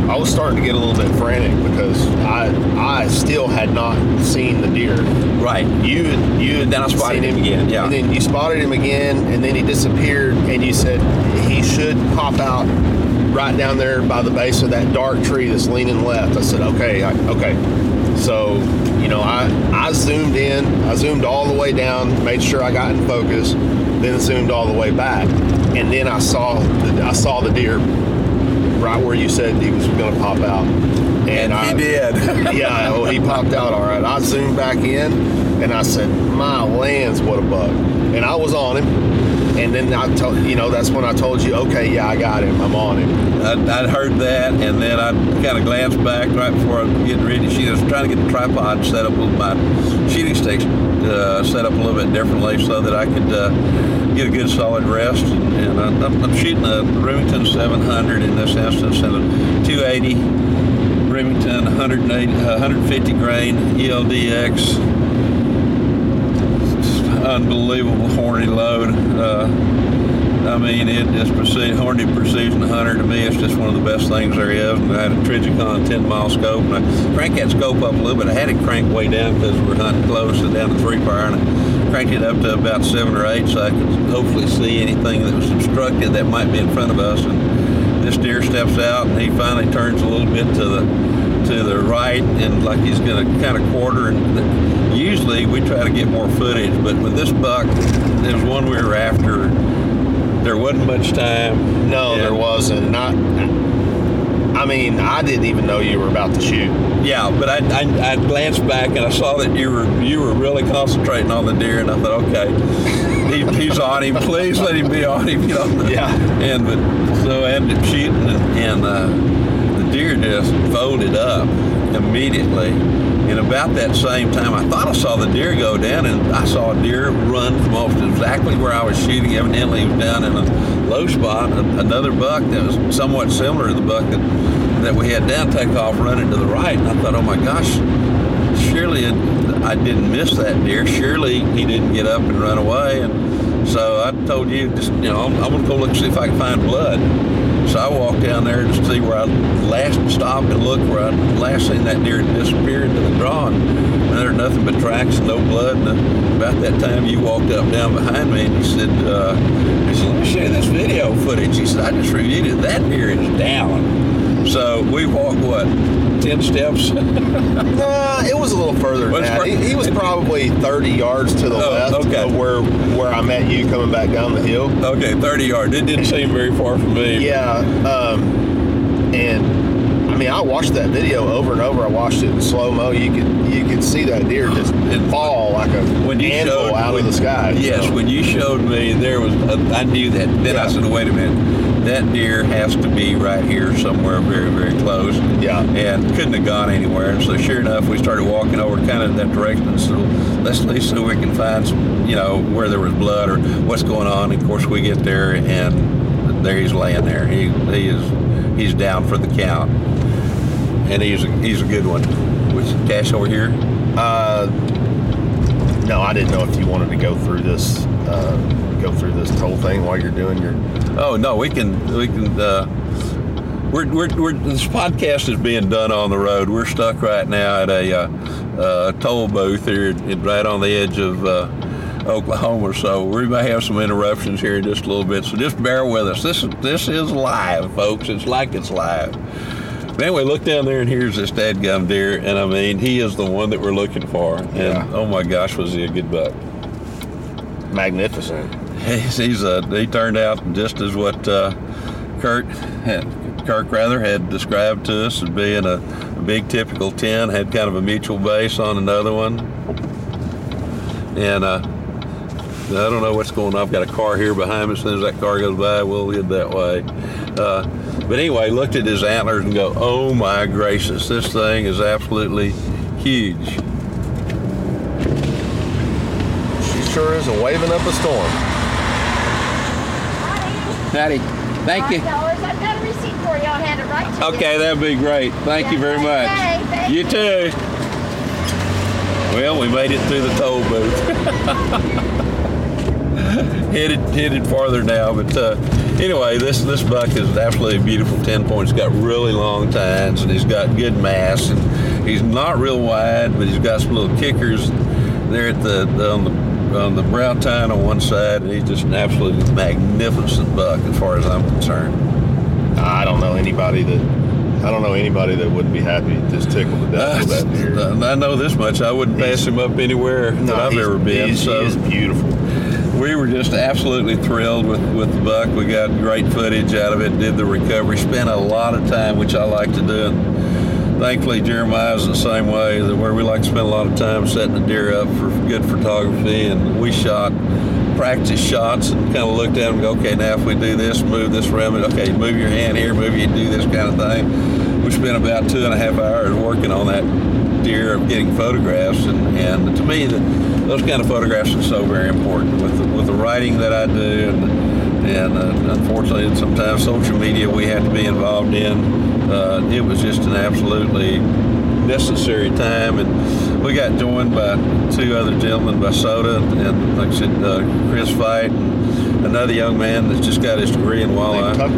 I was starting to get a little bit frantic because I I still had not seen the deer. Right. You you Then I spotted seen him again, yeah. and then you spotted him again, and then he disappeared, and you said he should pop out right down there by the base of that dark tree that's leaning left. I said, okay, I, okay. So you know, I I zoomed in, I zoomed all the way down, made sure I got in focus, then zoomed all the way back, and then I saw the, I saw the deer right where you said he was going to pop out. And, I, he did. yeah, well, he popped out all right. I zoomed back in and I said, My lands, what a bug. And I was on him. And then I told you know, that's when I told you, okay, yeah, I got him. I'm on him. I'd, I'd heard that, and then I kind of glanced back right before I was getting ready to shoot. I was trying to get the tripod set up with my shooting sticks uh, set up a little bit differently so that I could uh, get a good solid rest. And I, I'm, I'm shooting a Remington 700 in this instance and a 280 Remington 180, uh, 150 grain ELDX. Unbelievable Hornady load. Uh, I mean, it just precision, Hornady Precision Hunter to me, it's just one of the best things there is. And I had a Trijicon 10 mile scope, and I cranked that scope up a little bit. I had it cranked way down because we were hunting close and down the three fire, and I cranked it up to about seven or eight so I could hopefully see anything that was obstructed that might be in front of us. And this deer steps out, and he finally turns a little bit to the to the right, and like he's going to kind of quarter. And usually we try to get more footage, but with this buck, there's one we were after there wasn't much time. No, there wasn't. Not. I mean, I didn't even know you were about to shoot. Yeah, but I, I, I glanced back and I saw that you were you were really concentrating on the deer, and I thought, okay, he, he's on him. Please let him be on him. You know. Yeah. And but so I ended up shooting, and, and uh, the deer just folded up immediately. And about that same time, I thought I saw the deer go down, and I saw a deer run from almost exactly where I was shooting. Evidently, he was down in a low spot. Another buck that was somewhat similar to the buck that, that we had down take off running to the right. And I thought, oh my gosh, surely I didn't miss that deer. Surely he didn't get up and run away. And so I told you, just you know, I'm, I'm gonna go look see if I can find blood. So I walked down there to see where I last stopped and looked where I last seen that deer disappear into the draw. And there's nothing but tracks no blood. And about that time, you walked up down behind me and you said, uh, he said, "Let me show you this video footage." He said, "I just reviewed it. That deer is down." So we walked what, ten steps? Nah, it was a little further than that. He, he was probably 30 yards to the Oh, left okay. of where where I met you coming back down the hill. okay, thirty yards. It didn't seem very far from me. Yeah, um, and I mean, I watched that video over and over. I watched it in slow mo. You could you could see that deer just fall like a when you anvil showed out when- of the sky. Yes, So, when you showed me, there was. A, I knew that. Then I said, "Wait a minute, that deer has to be right here somewhere, very, very close." Yeah. And couldn't have gone anywhere. And so, sure enough, we started walking over kind of in that direction. So let's at least if we can find some, you know, where there was blood or what's going on. And of course, we get there, and there he's laying there. He he is he's down for the count, and he's a, he's a good one. With Cash over here. uh, no, I didn't know if you wanted to go through this uh, go through this whole thing while you're doing your. Oh no, we can we can. Uh, we're, we're, we're this podcast is being done on the road. We're stuck right now at a uh, uh, toll booth here, at- right on the edge of uh, Oklahoma. So we may have some interruptions here in just a little bit. So just bear with us. This this is live, folks. It's like it's live. But anyway, look down there and here's this dadgum deer, and I mean he is the one that we're looking for. And Yeah. oh my gosh, was he a good buck? Magnificent. He's, he's a, he turned out just as what uh, Kurt had, Kirk rather had described to us as being a, a big typical 10, had kind of a mutual base on another one. And uh, I don't know what's going on. I've got a car here behind me. As soon as that car goes by, we'll head that way. Uh, but anyway, looked at his antlers and go, oh my gracious, this thing is absolutely huge. She sure is a waving up a storm. Patty, thank you. I've got a receipt for you. I'll hand it right to you. Okay, that'd be great. Thank you very much. Okay, thank You too. Well, we made it through the toll booth. headed headed farther now. But uh, anyway, this this buck is absolutely beautiful. Ten points. Got really long tines and he's got good mass and he's not real wide, but he's got some little kickers there at the, on the on the brow tine on one side, and he's just an absolutely magnificent buck as far as I'm concerned. I don't know anybody that I don't know anybody that wouldn't be happy to just tickled to death with that deer. I know this much. I wouldn't pass him up anywhere No, that I've ever been. he's- so he is beautiful. We were just absolutely thrilled with, with the buck. We got great footage out of it, did the recovery, spent a lot of time, which I like to do. And thankfully, Jeremiah's the same way, where we like to spend a lot of time setting the deer up for good photography. And we shot practice shots and kind of looked at them go, okay, now if we do this, move this around, okay, move your hand here, move you do this kind of thing. We spent about two and a half hours working on that deer of getting photographs and, and to me the, those kind of photographs are so very important with the, with the writing that I do and, and uh, unfortunately sometimes social media we have to be involved in. Uh, it was just an absolutely necessary time and we got joined by two other gentlemen by Soda and like I said uh, Chris Fight and another young man that's just got his degree in wildlife.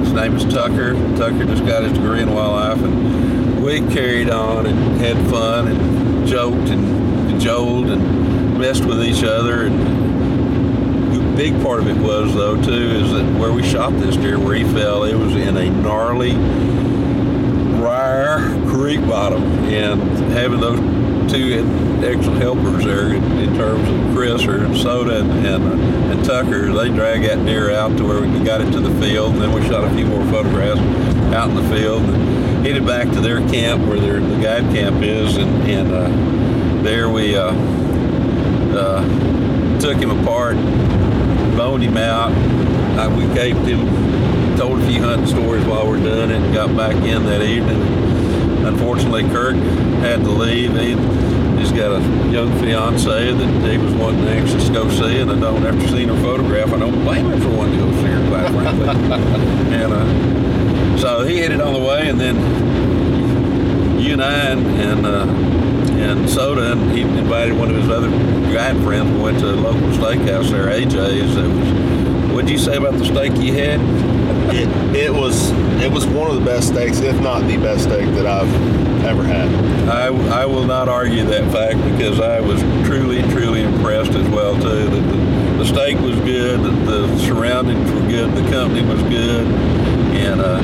His name is Tucker. Tucker just got his degree in wildlife, and we carried on and had fun and joked and cajoled and messed with each other. And the big part of it was, though, too, is that where we shot this deer, where he fell, it was in a gnarly, rare creek bottom, and having those two excellent helpers there in, in terms of Chris or Soda and, and, and Tucker, they dragged that deer out to where we got it to the field, and then we shot a few more photographs out in the field, and headed back to their camp where their the guide camp is, and, and uh, there we uh, uh, took him apart, boned him out. Uh, we caped him, told a few hunting stories while we're doing it, and got back in that evening. Unfortunately, Kirk had to leave. He, he's got a young fiance that he was wanting anxious to go see, and I don't, after seeing her photograph, I don't blame him for wanting to go see her, quite frankly. and uh, so he headed on the way, and then you and I and, and uh, and Soda, and he invited one of his other guide friends. We went to a local steakhouse there, AJ's. It was, what'd you say about the steak you had? It, it was it was one of the best steaks, if not the best steak that I've ever had. I, I will not argue that fact because I was truly, truly impressed as well too. The, the, the steak was good, the, the surroundings were good, the company was good, and uh,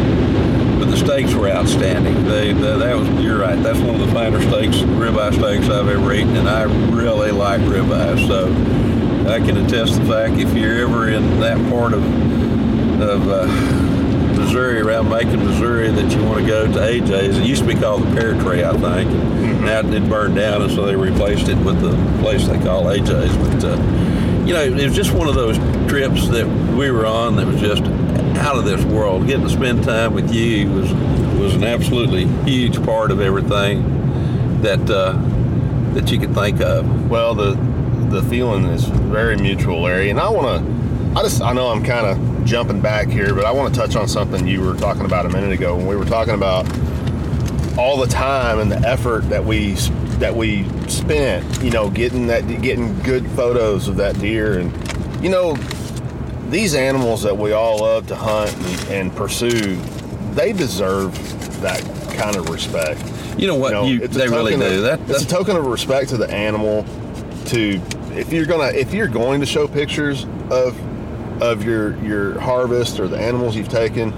but the steaks were outstanding. They, they that was you're right. That's one of the finer steaks, ribeye steaks I've ever eaten, and I really like ribeye. So I can attest the fact if you're ever in that part of of uh, Missouri, around Macon, Missouri, that you want to go to AJ's. It used to be called the Pear Tree, I think. And Now it burned down, and so they replaced it with the place they call AJ's. But uh, you know, it was just one of those trips that we were on that was just out of this world. Getting to spend time with you was was an absolutely huge part of everything that uh, that you could think of. Well, the the feeling is very mutual, Larry. And I want to, I just, I know I'm kind of jumping back here, but I want to touch on something you were talking about a minute ago when we were talking about all the time and the effort that we that we spent, you know, getting that getting good photos of that deer and you know these animals that we all love to hunt and, and pursue, they deserve that kind of respect. You know what? You know, you, they really token do. That, it's a token of respect to the animal. To if you're gonna if you're going to show pictures of of your your harvest or the animals you've taken,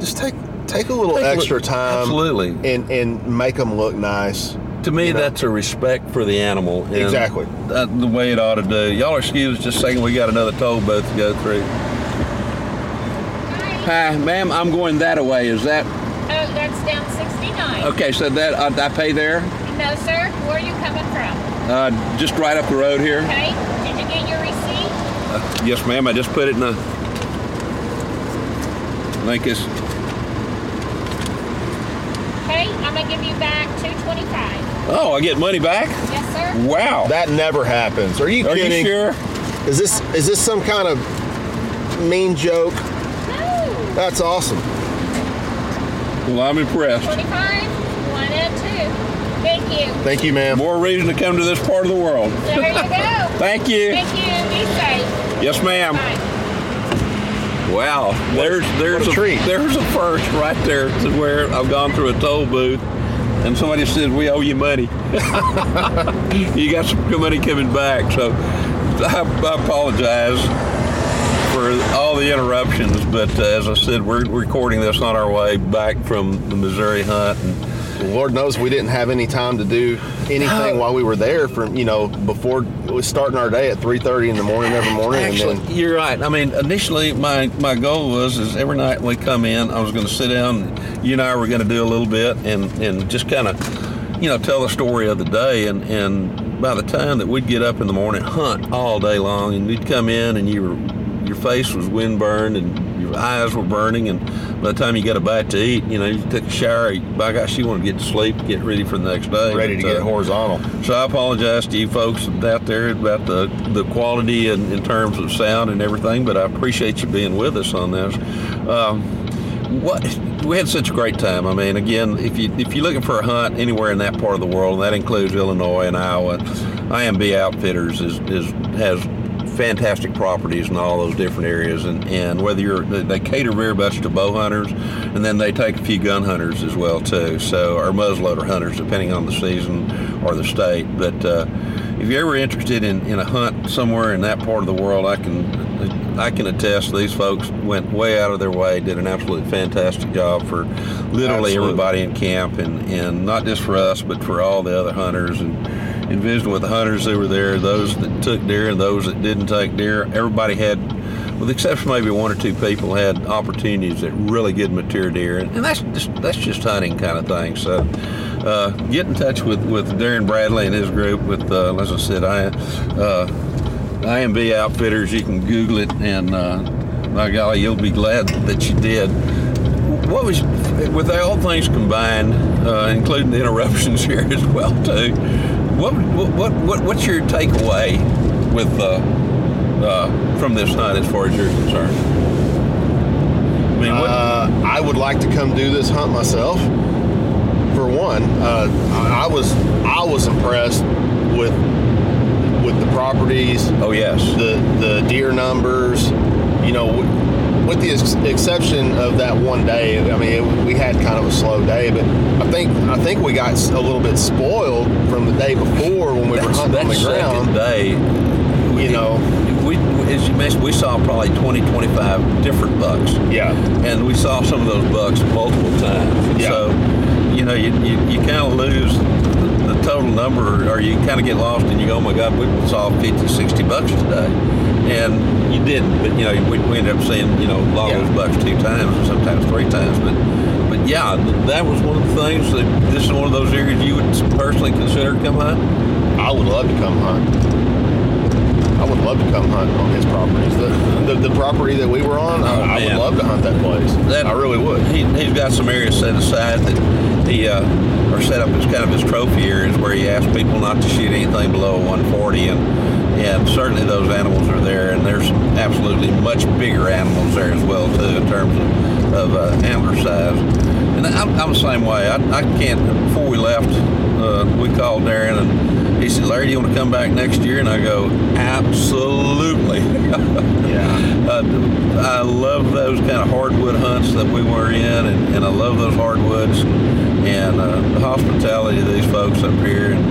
just take take a little Take look- extra time, absolutely. and and make them look nice. To me, you know. that's a respect for the animal. and Exactly. That, the way it ought to do. Y'all excuse us just a second. We got another toll booth to go through. Hi, ma'am. I'm going that way. Is that Oh, that's down 69. okay? So that I, I pay there. No, sir. Where are you coming from? Uh, just right up the road here. Okay. Did you get your receipt? Uh, yes, ma'am. I just put it in the. I think it's Okay. I'm gonna give you back 225. Oh, I get money back. Yes, sir. Wow. That never happens. Are you kidding? Are you sure? Is this is this some kind of mean joke? No. That's awesome. Well, I'm impressed. 25. One and two. Thank you. Thank you, ma'am. More reason to come to this part of the world. There you go. Thank you. Thank you. Be safe. Yes, ma'am. Wow, there's there's a treat. there's a first right there to where I've gone through a toll booth, and somebody said we owe you money. you got some good money coming back, so I, I apologize for all the interruptions. But uh, as I said, we're recording this on our way back from the Missouri hunt. And, Lord knows we didn't have any time to do anything while we were there. From you know before we starting our day at 3:30 in the morning every morning, Actually, and then you're right. I mean, initially, my, my goal was is every night we come in, I was going to sit down. You and I were going to do a little bit and and just kind of, you know, tell the story of the day. And and by the time that we'd get up in the morning, hunt all day long, and you'd come in and you were your face was windburned and your eyes were burning, and by the time you got a bite to eat, you know, you took a shower. By gosh, you want to get to sleep, get ready for the next day. ready to But, get horizontal. so I apologize to you folks out there about the, the quality in, in terms of sound and everything, but I appreciate you being with us on this. Um, what we had such a great time. I mean, again, if you if you're looking for a hunt anywhere in that part of the world, and that includes Illinois and Iowa, IMB Outfitters is, is has fantastic properties in all those different areas. And, and whether you're they cater very much to bow hunters and then they take a few gun hunters as well too. So or muzzleloader hunters depending on the season or the state. But uh, if you're ever interested in, in a hunt somewhere in that part of the world I can I can attest these folks went way out of their way did an absolutely fantastic job for literally Absolutely. everybody in camp. And, and not just for us but for all the other hunters and and visiting with the hunters that were there, those that took deer and those that didn't take deer. Everybody had, with the exception of maybe one or two people, had opportunities at really good mature deer, and, and that's just that's just hunting kind of thing. So. Uh, get in touch with, with Darren Bradley and his group. With uh, as I said, I uh, IMB Outfitters. You can Google it, and uh, by golly, you'll be glad that you did. What was with all things combined, uh, including the interruptions here as well too? What what what what's your takeaway with uh, uh, from this hunt as far as you're concerned? I mean, what, Uh, I would like to come do this hunt myself. For one, uh, I I was I was impressed with with the properties, oh yes, the the deer numbers. You know, with, the ex- exception of that one day. I mean, it, we had kind of a slow day, but I think I think we got a little bit spoiled from the day before when we were that's, hunting on the ground. day. You know, we as you mentioned, we saw probably 20, 25 different bucks. yeah, and we saw some of those bucks multiple times. Yeah. So, you know, you, you, you kind of lose total number, or you kind of get lost and you go, oh my God, we saw 50, 60 bucks today. And you didn't, but, you know, we, we ended up seeing, you know, a lot Yeah. of those bucks two times and sometimes three times. But, but yeah, that was one of the things that this is one of those areas you would personally consider come hunt. I would love to come hunt. I would love to come hunt on his properties. The, the, the property that we were on, I, Oh, I would love to hunt that place. That- I really would. He, he's got some areas set aside that he, uh, or set up as kind of his trophy areas where he asks people not to shoot anything below 140, and and certainly those animals are there, and there's absolutely much bigger animals there as well too in terms of, of uh, antler size. And I'm, I'm the same way. I, I can't. Before we left, uh, we called Darren and he said, "Larry, do you want to come back next year?" And I go, "Absolutely." Yeah. Uh, I love those kind of hardwood hunts that we were in, and, and I love those hardwoods and uh, the hospitality of these folks up here. And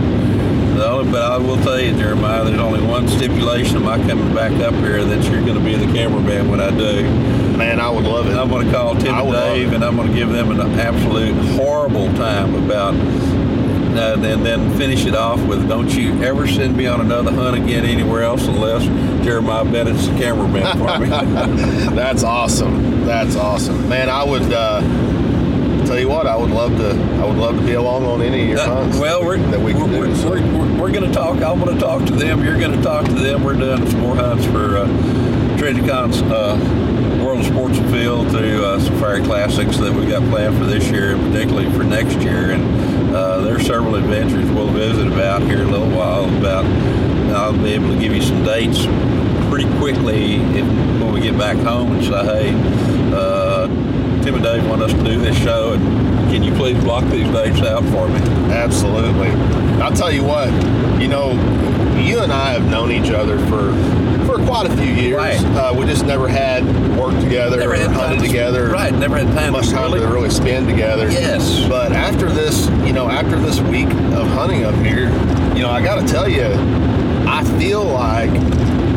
the only, but I will tell you, Jeremiah, there's only one stipulation of my coming back up here that you're going to be the cameraman when I do. Man, I would love it. I'm going to call Tim and Dave, and I'm going to give them an absolute horrible time about, uh, and then finish it off with, "Don't you ever send me on another hunt again anywhere else unless Jeremiah Bennett's the cameraman for me." That's awesome. That's awesome. Man, I would uh, tell you what. I would love to. I would love to be along on any of your Uh, hunts. well, we're that we can we're, do. so. we're, we're, we're going to talk. I want to talk to them. You're going to talk to them. We're doing some more hunts for uh, Trijicon's uh, World Sports Afield through uh, Safari Classics that we got planned for this year, and particularly for next year. And uh, there's several adventures we'll visit about here in a little while. About I'll be able to give you some dates pretty quickly if, when we get back home and say, hey. Uh, Tim and Dave want us to do this show, and can you please block these dates out for me? Absolutely. I'll tell you what, you know, you and I have known each other for quite a few years. Right. Uh, we just never had worked together Never or had hunted to- together. Right, never had time Much to time really. to really spend together. Yes. But after this, you know, after this week of hunting up here, you know, I got to tell you, I feel like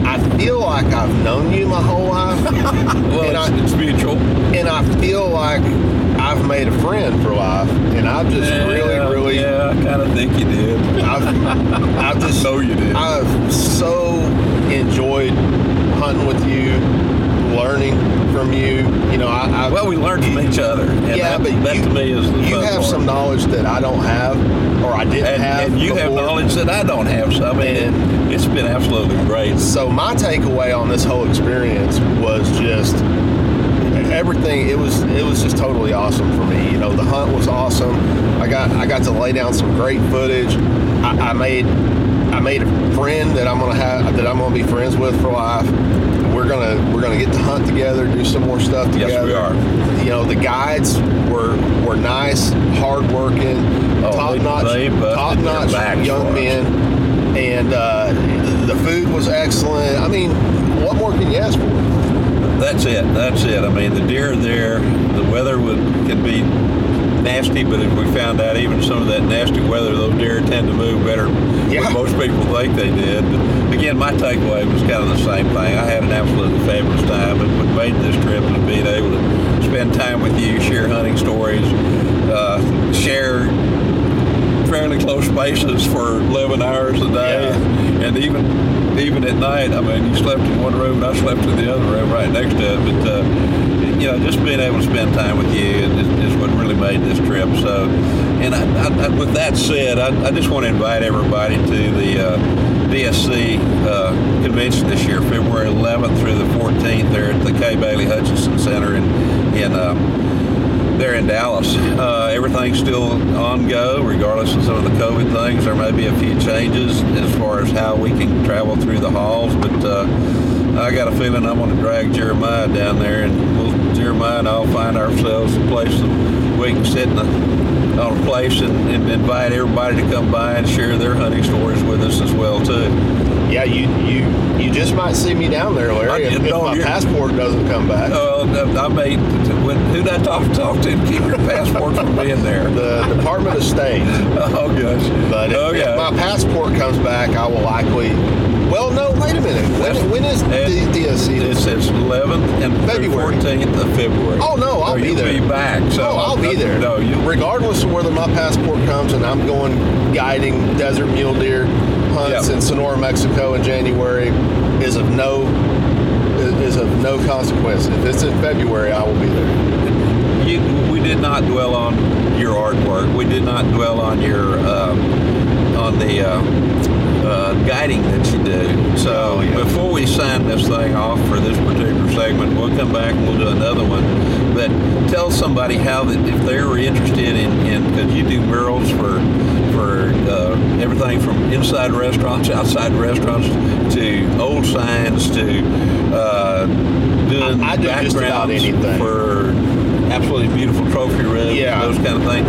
I feel like I've known you my whole life, Well, and it's, I- it's mutual. and I feel like I've made a friend for life, and I've just really, Yeah, really, Yeah, I kind of think you did. I've, I've just know you did. I've so enjoyed hunting with you, learning from you. You know, I, I Well, we learned from each other. And yeah, that, but that you, to me is the you have part. some knowledge that I don't have, or I didn't and, have. and you have knowledge that I don't have. So I mean, And- it, it's been absolutely great. So my takeaway on this whole experience was just everything. It was it was just totally awesome for me. You know, the hunt was awesome. I got I got to lay down some great footage. I, I made I made a friend that I'm gonna have that I'm gonna be friends with for life. We're gonna we're gonna get to hunt together, do some more stuff together. Yes, we are. You know, the guides were were nice, hardworking, Oh, top notch, top notch young men, and uh, the food was excellent. I mean, what more can you ask for? That's it. That's it. I mean, the deer are there. The weather would could be nasty, but as we found out, even some of that nasty weather, those deer tend to move better Yeah. than most people think they did. But again, my takeaway was kind of the same thing. I had an absolutely fabulous time, and what made this trip was being able to spend time with you, share hunting stories, uh, share fairly close spaces for 11 hours a day, Yeah. and even even at night. I mean, you slept in one room, and I slept in the other room right next to it. But uh, you know, just being able to spend time with you is, is what really made this trip. So, and I, I, with that said, I, I just want to invite everybody to the uh, DSC uh, convention this year, February 11th through the 14th, there at the Kay Bailey Hutchison Center in in. Uh, there in Dallas. Uh, everything's still on go, regardless of some of the COVID things. There may be a few changes as far as how we can travel through the halls, but uh, I got a feeling I'm going to drag Jeremiah down there, and we'll, Jeremiah and I'll find ourselves a place that we can sit in a, on a place and, and invite everybody to come by and share their hunting stories with us as well too. Yeah, you you you just might see me down there, I Larry, if, didn't if my passport doesn't come back. Uh, I may, when, who'd I talk, talk to to keep your passport from being there? The Department of State. Oh gosh. But if, okay. if my passport comes back, I will likely. Well, no, wait a minute. When, when is the DSC? It says 11th and February. 14th of February. Oh, no, I'll So be you'll there. be back. So oh, I'll be there. No, you. Regardless of whether my passport comes and I'm going guiding desert mule deer hunts Yeah. in Sonora, Mexico in January is of no is of no consequence. If it's in February, I will be there. You, we did not dwell on your artwork. We did not dwell on your um, on the uh, uh, guiding that you do. So before we sign this thing off for this particular segment, we'll come back and we'll do another one. But tell somebody how that if they're interested in because you do murals for for uh, everything from inside restaurants, outside restaurants, to old signs, to uh, Uh, doing I- I do just about anything. for absolutely beautiful trophy rooms, Yeah. those kind of things.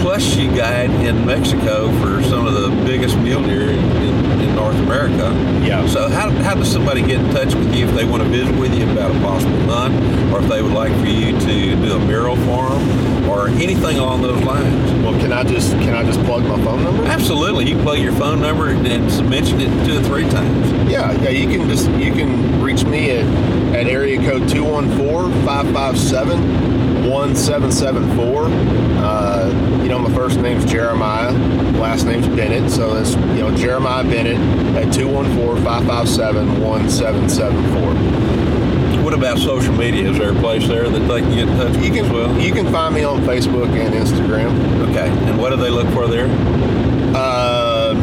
Plus, you guide in Mexico for some of the biggest mule deer in, in, in North America. Yeah. So, how, how does somebody get in touch with you if they want to visit with you about a possible hunt, or if they would like for you to do a mural for them, or anything along those lines? Well, can I just can I just plug my phone number? Absolutely. You can plug your phone number and, mention it two or three times. Yeah, yeah, you can just you can reach me at at area code 214-557-1774. Uh, you know, my first name's Jeremiah, last name's Bennett, so it's, you know Jeremiah Bennett at 214-557-1774. What about social media? Is there a place there that they can get in touch with You as well? can you can find me on Facebook and Instagram. Okay. And what do they look for there? Uh,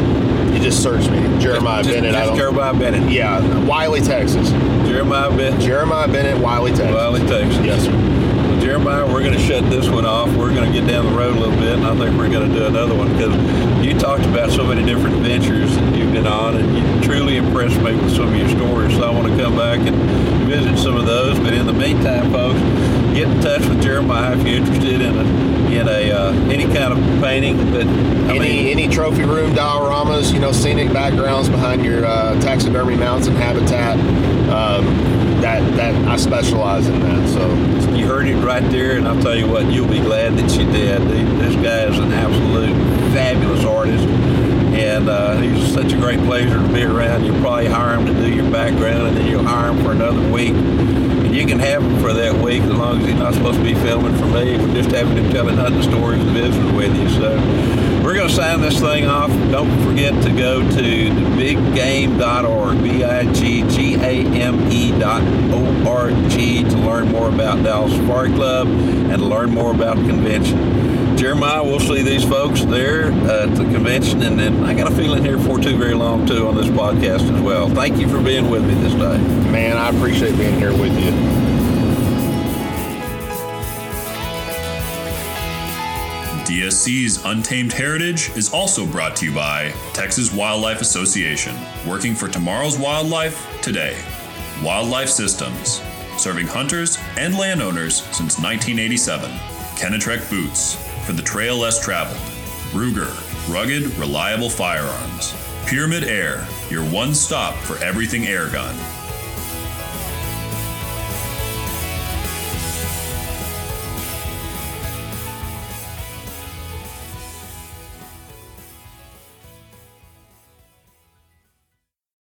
you just search me, Jeremiah just, Bennett. I Just Jeremiah Bennett. yeah, Wylie, Texas. Jeremiah Bennett. Jeremiah Bennett, Wylie, Texas. Wylie, Texas. Yes, sir. Jeremiah, we're going to shut this one off. We're going to get down the road a little bit, and I think we're going to do another one because you talked about so many different adventures that you've been on, and you truly impressed me with some of your stories. So I want to come back and visit some of those. But in the meantime, folks, get in touch with Jeremiah if you're interested in a in a uh, any kind of painting that I any mean, any trophy room dioramas, you know, scenic backgrounds behind your uh, taxidermy mounts and habitat. Um, that that I specialize in that. So you heard it right there, and I'll tell you what, you'll be glad that you did. This guy is an absolute fabulous artist, and uh, he's such a great pleasure to be around. You'll probably hire him to do your background, and then you'll hire him for another week. And you can have him for that week as long as he's not supposed to be filming for me. We're just having him telling hunting stories and visiting with you. So we're going to sign this thing off. Don't forget to go to biggame.org, B-I-G-G-A-M-E dot O-R-G to learn more about Dallas Safari Club and to learn more about the convention. Jeremiah, we'll see these folks there at the convention, and then I got a feeling here for too very long too on this podcast as well. Thank you for being with me this day. Man, I appreciate being here with you. DSC's Untamed Heritage is also brought to you by Texas Wildlife Association, working for tomorrow's wildlife today. Wildlife Systems, serving hunters and landowners since 1987. Kenetrek Boots, for the trail less traveled. Ruger, rugged, reliable firearms. Pyramyd Air, your one stop for everything airgun.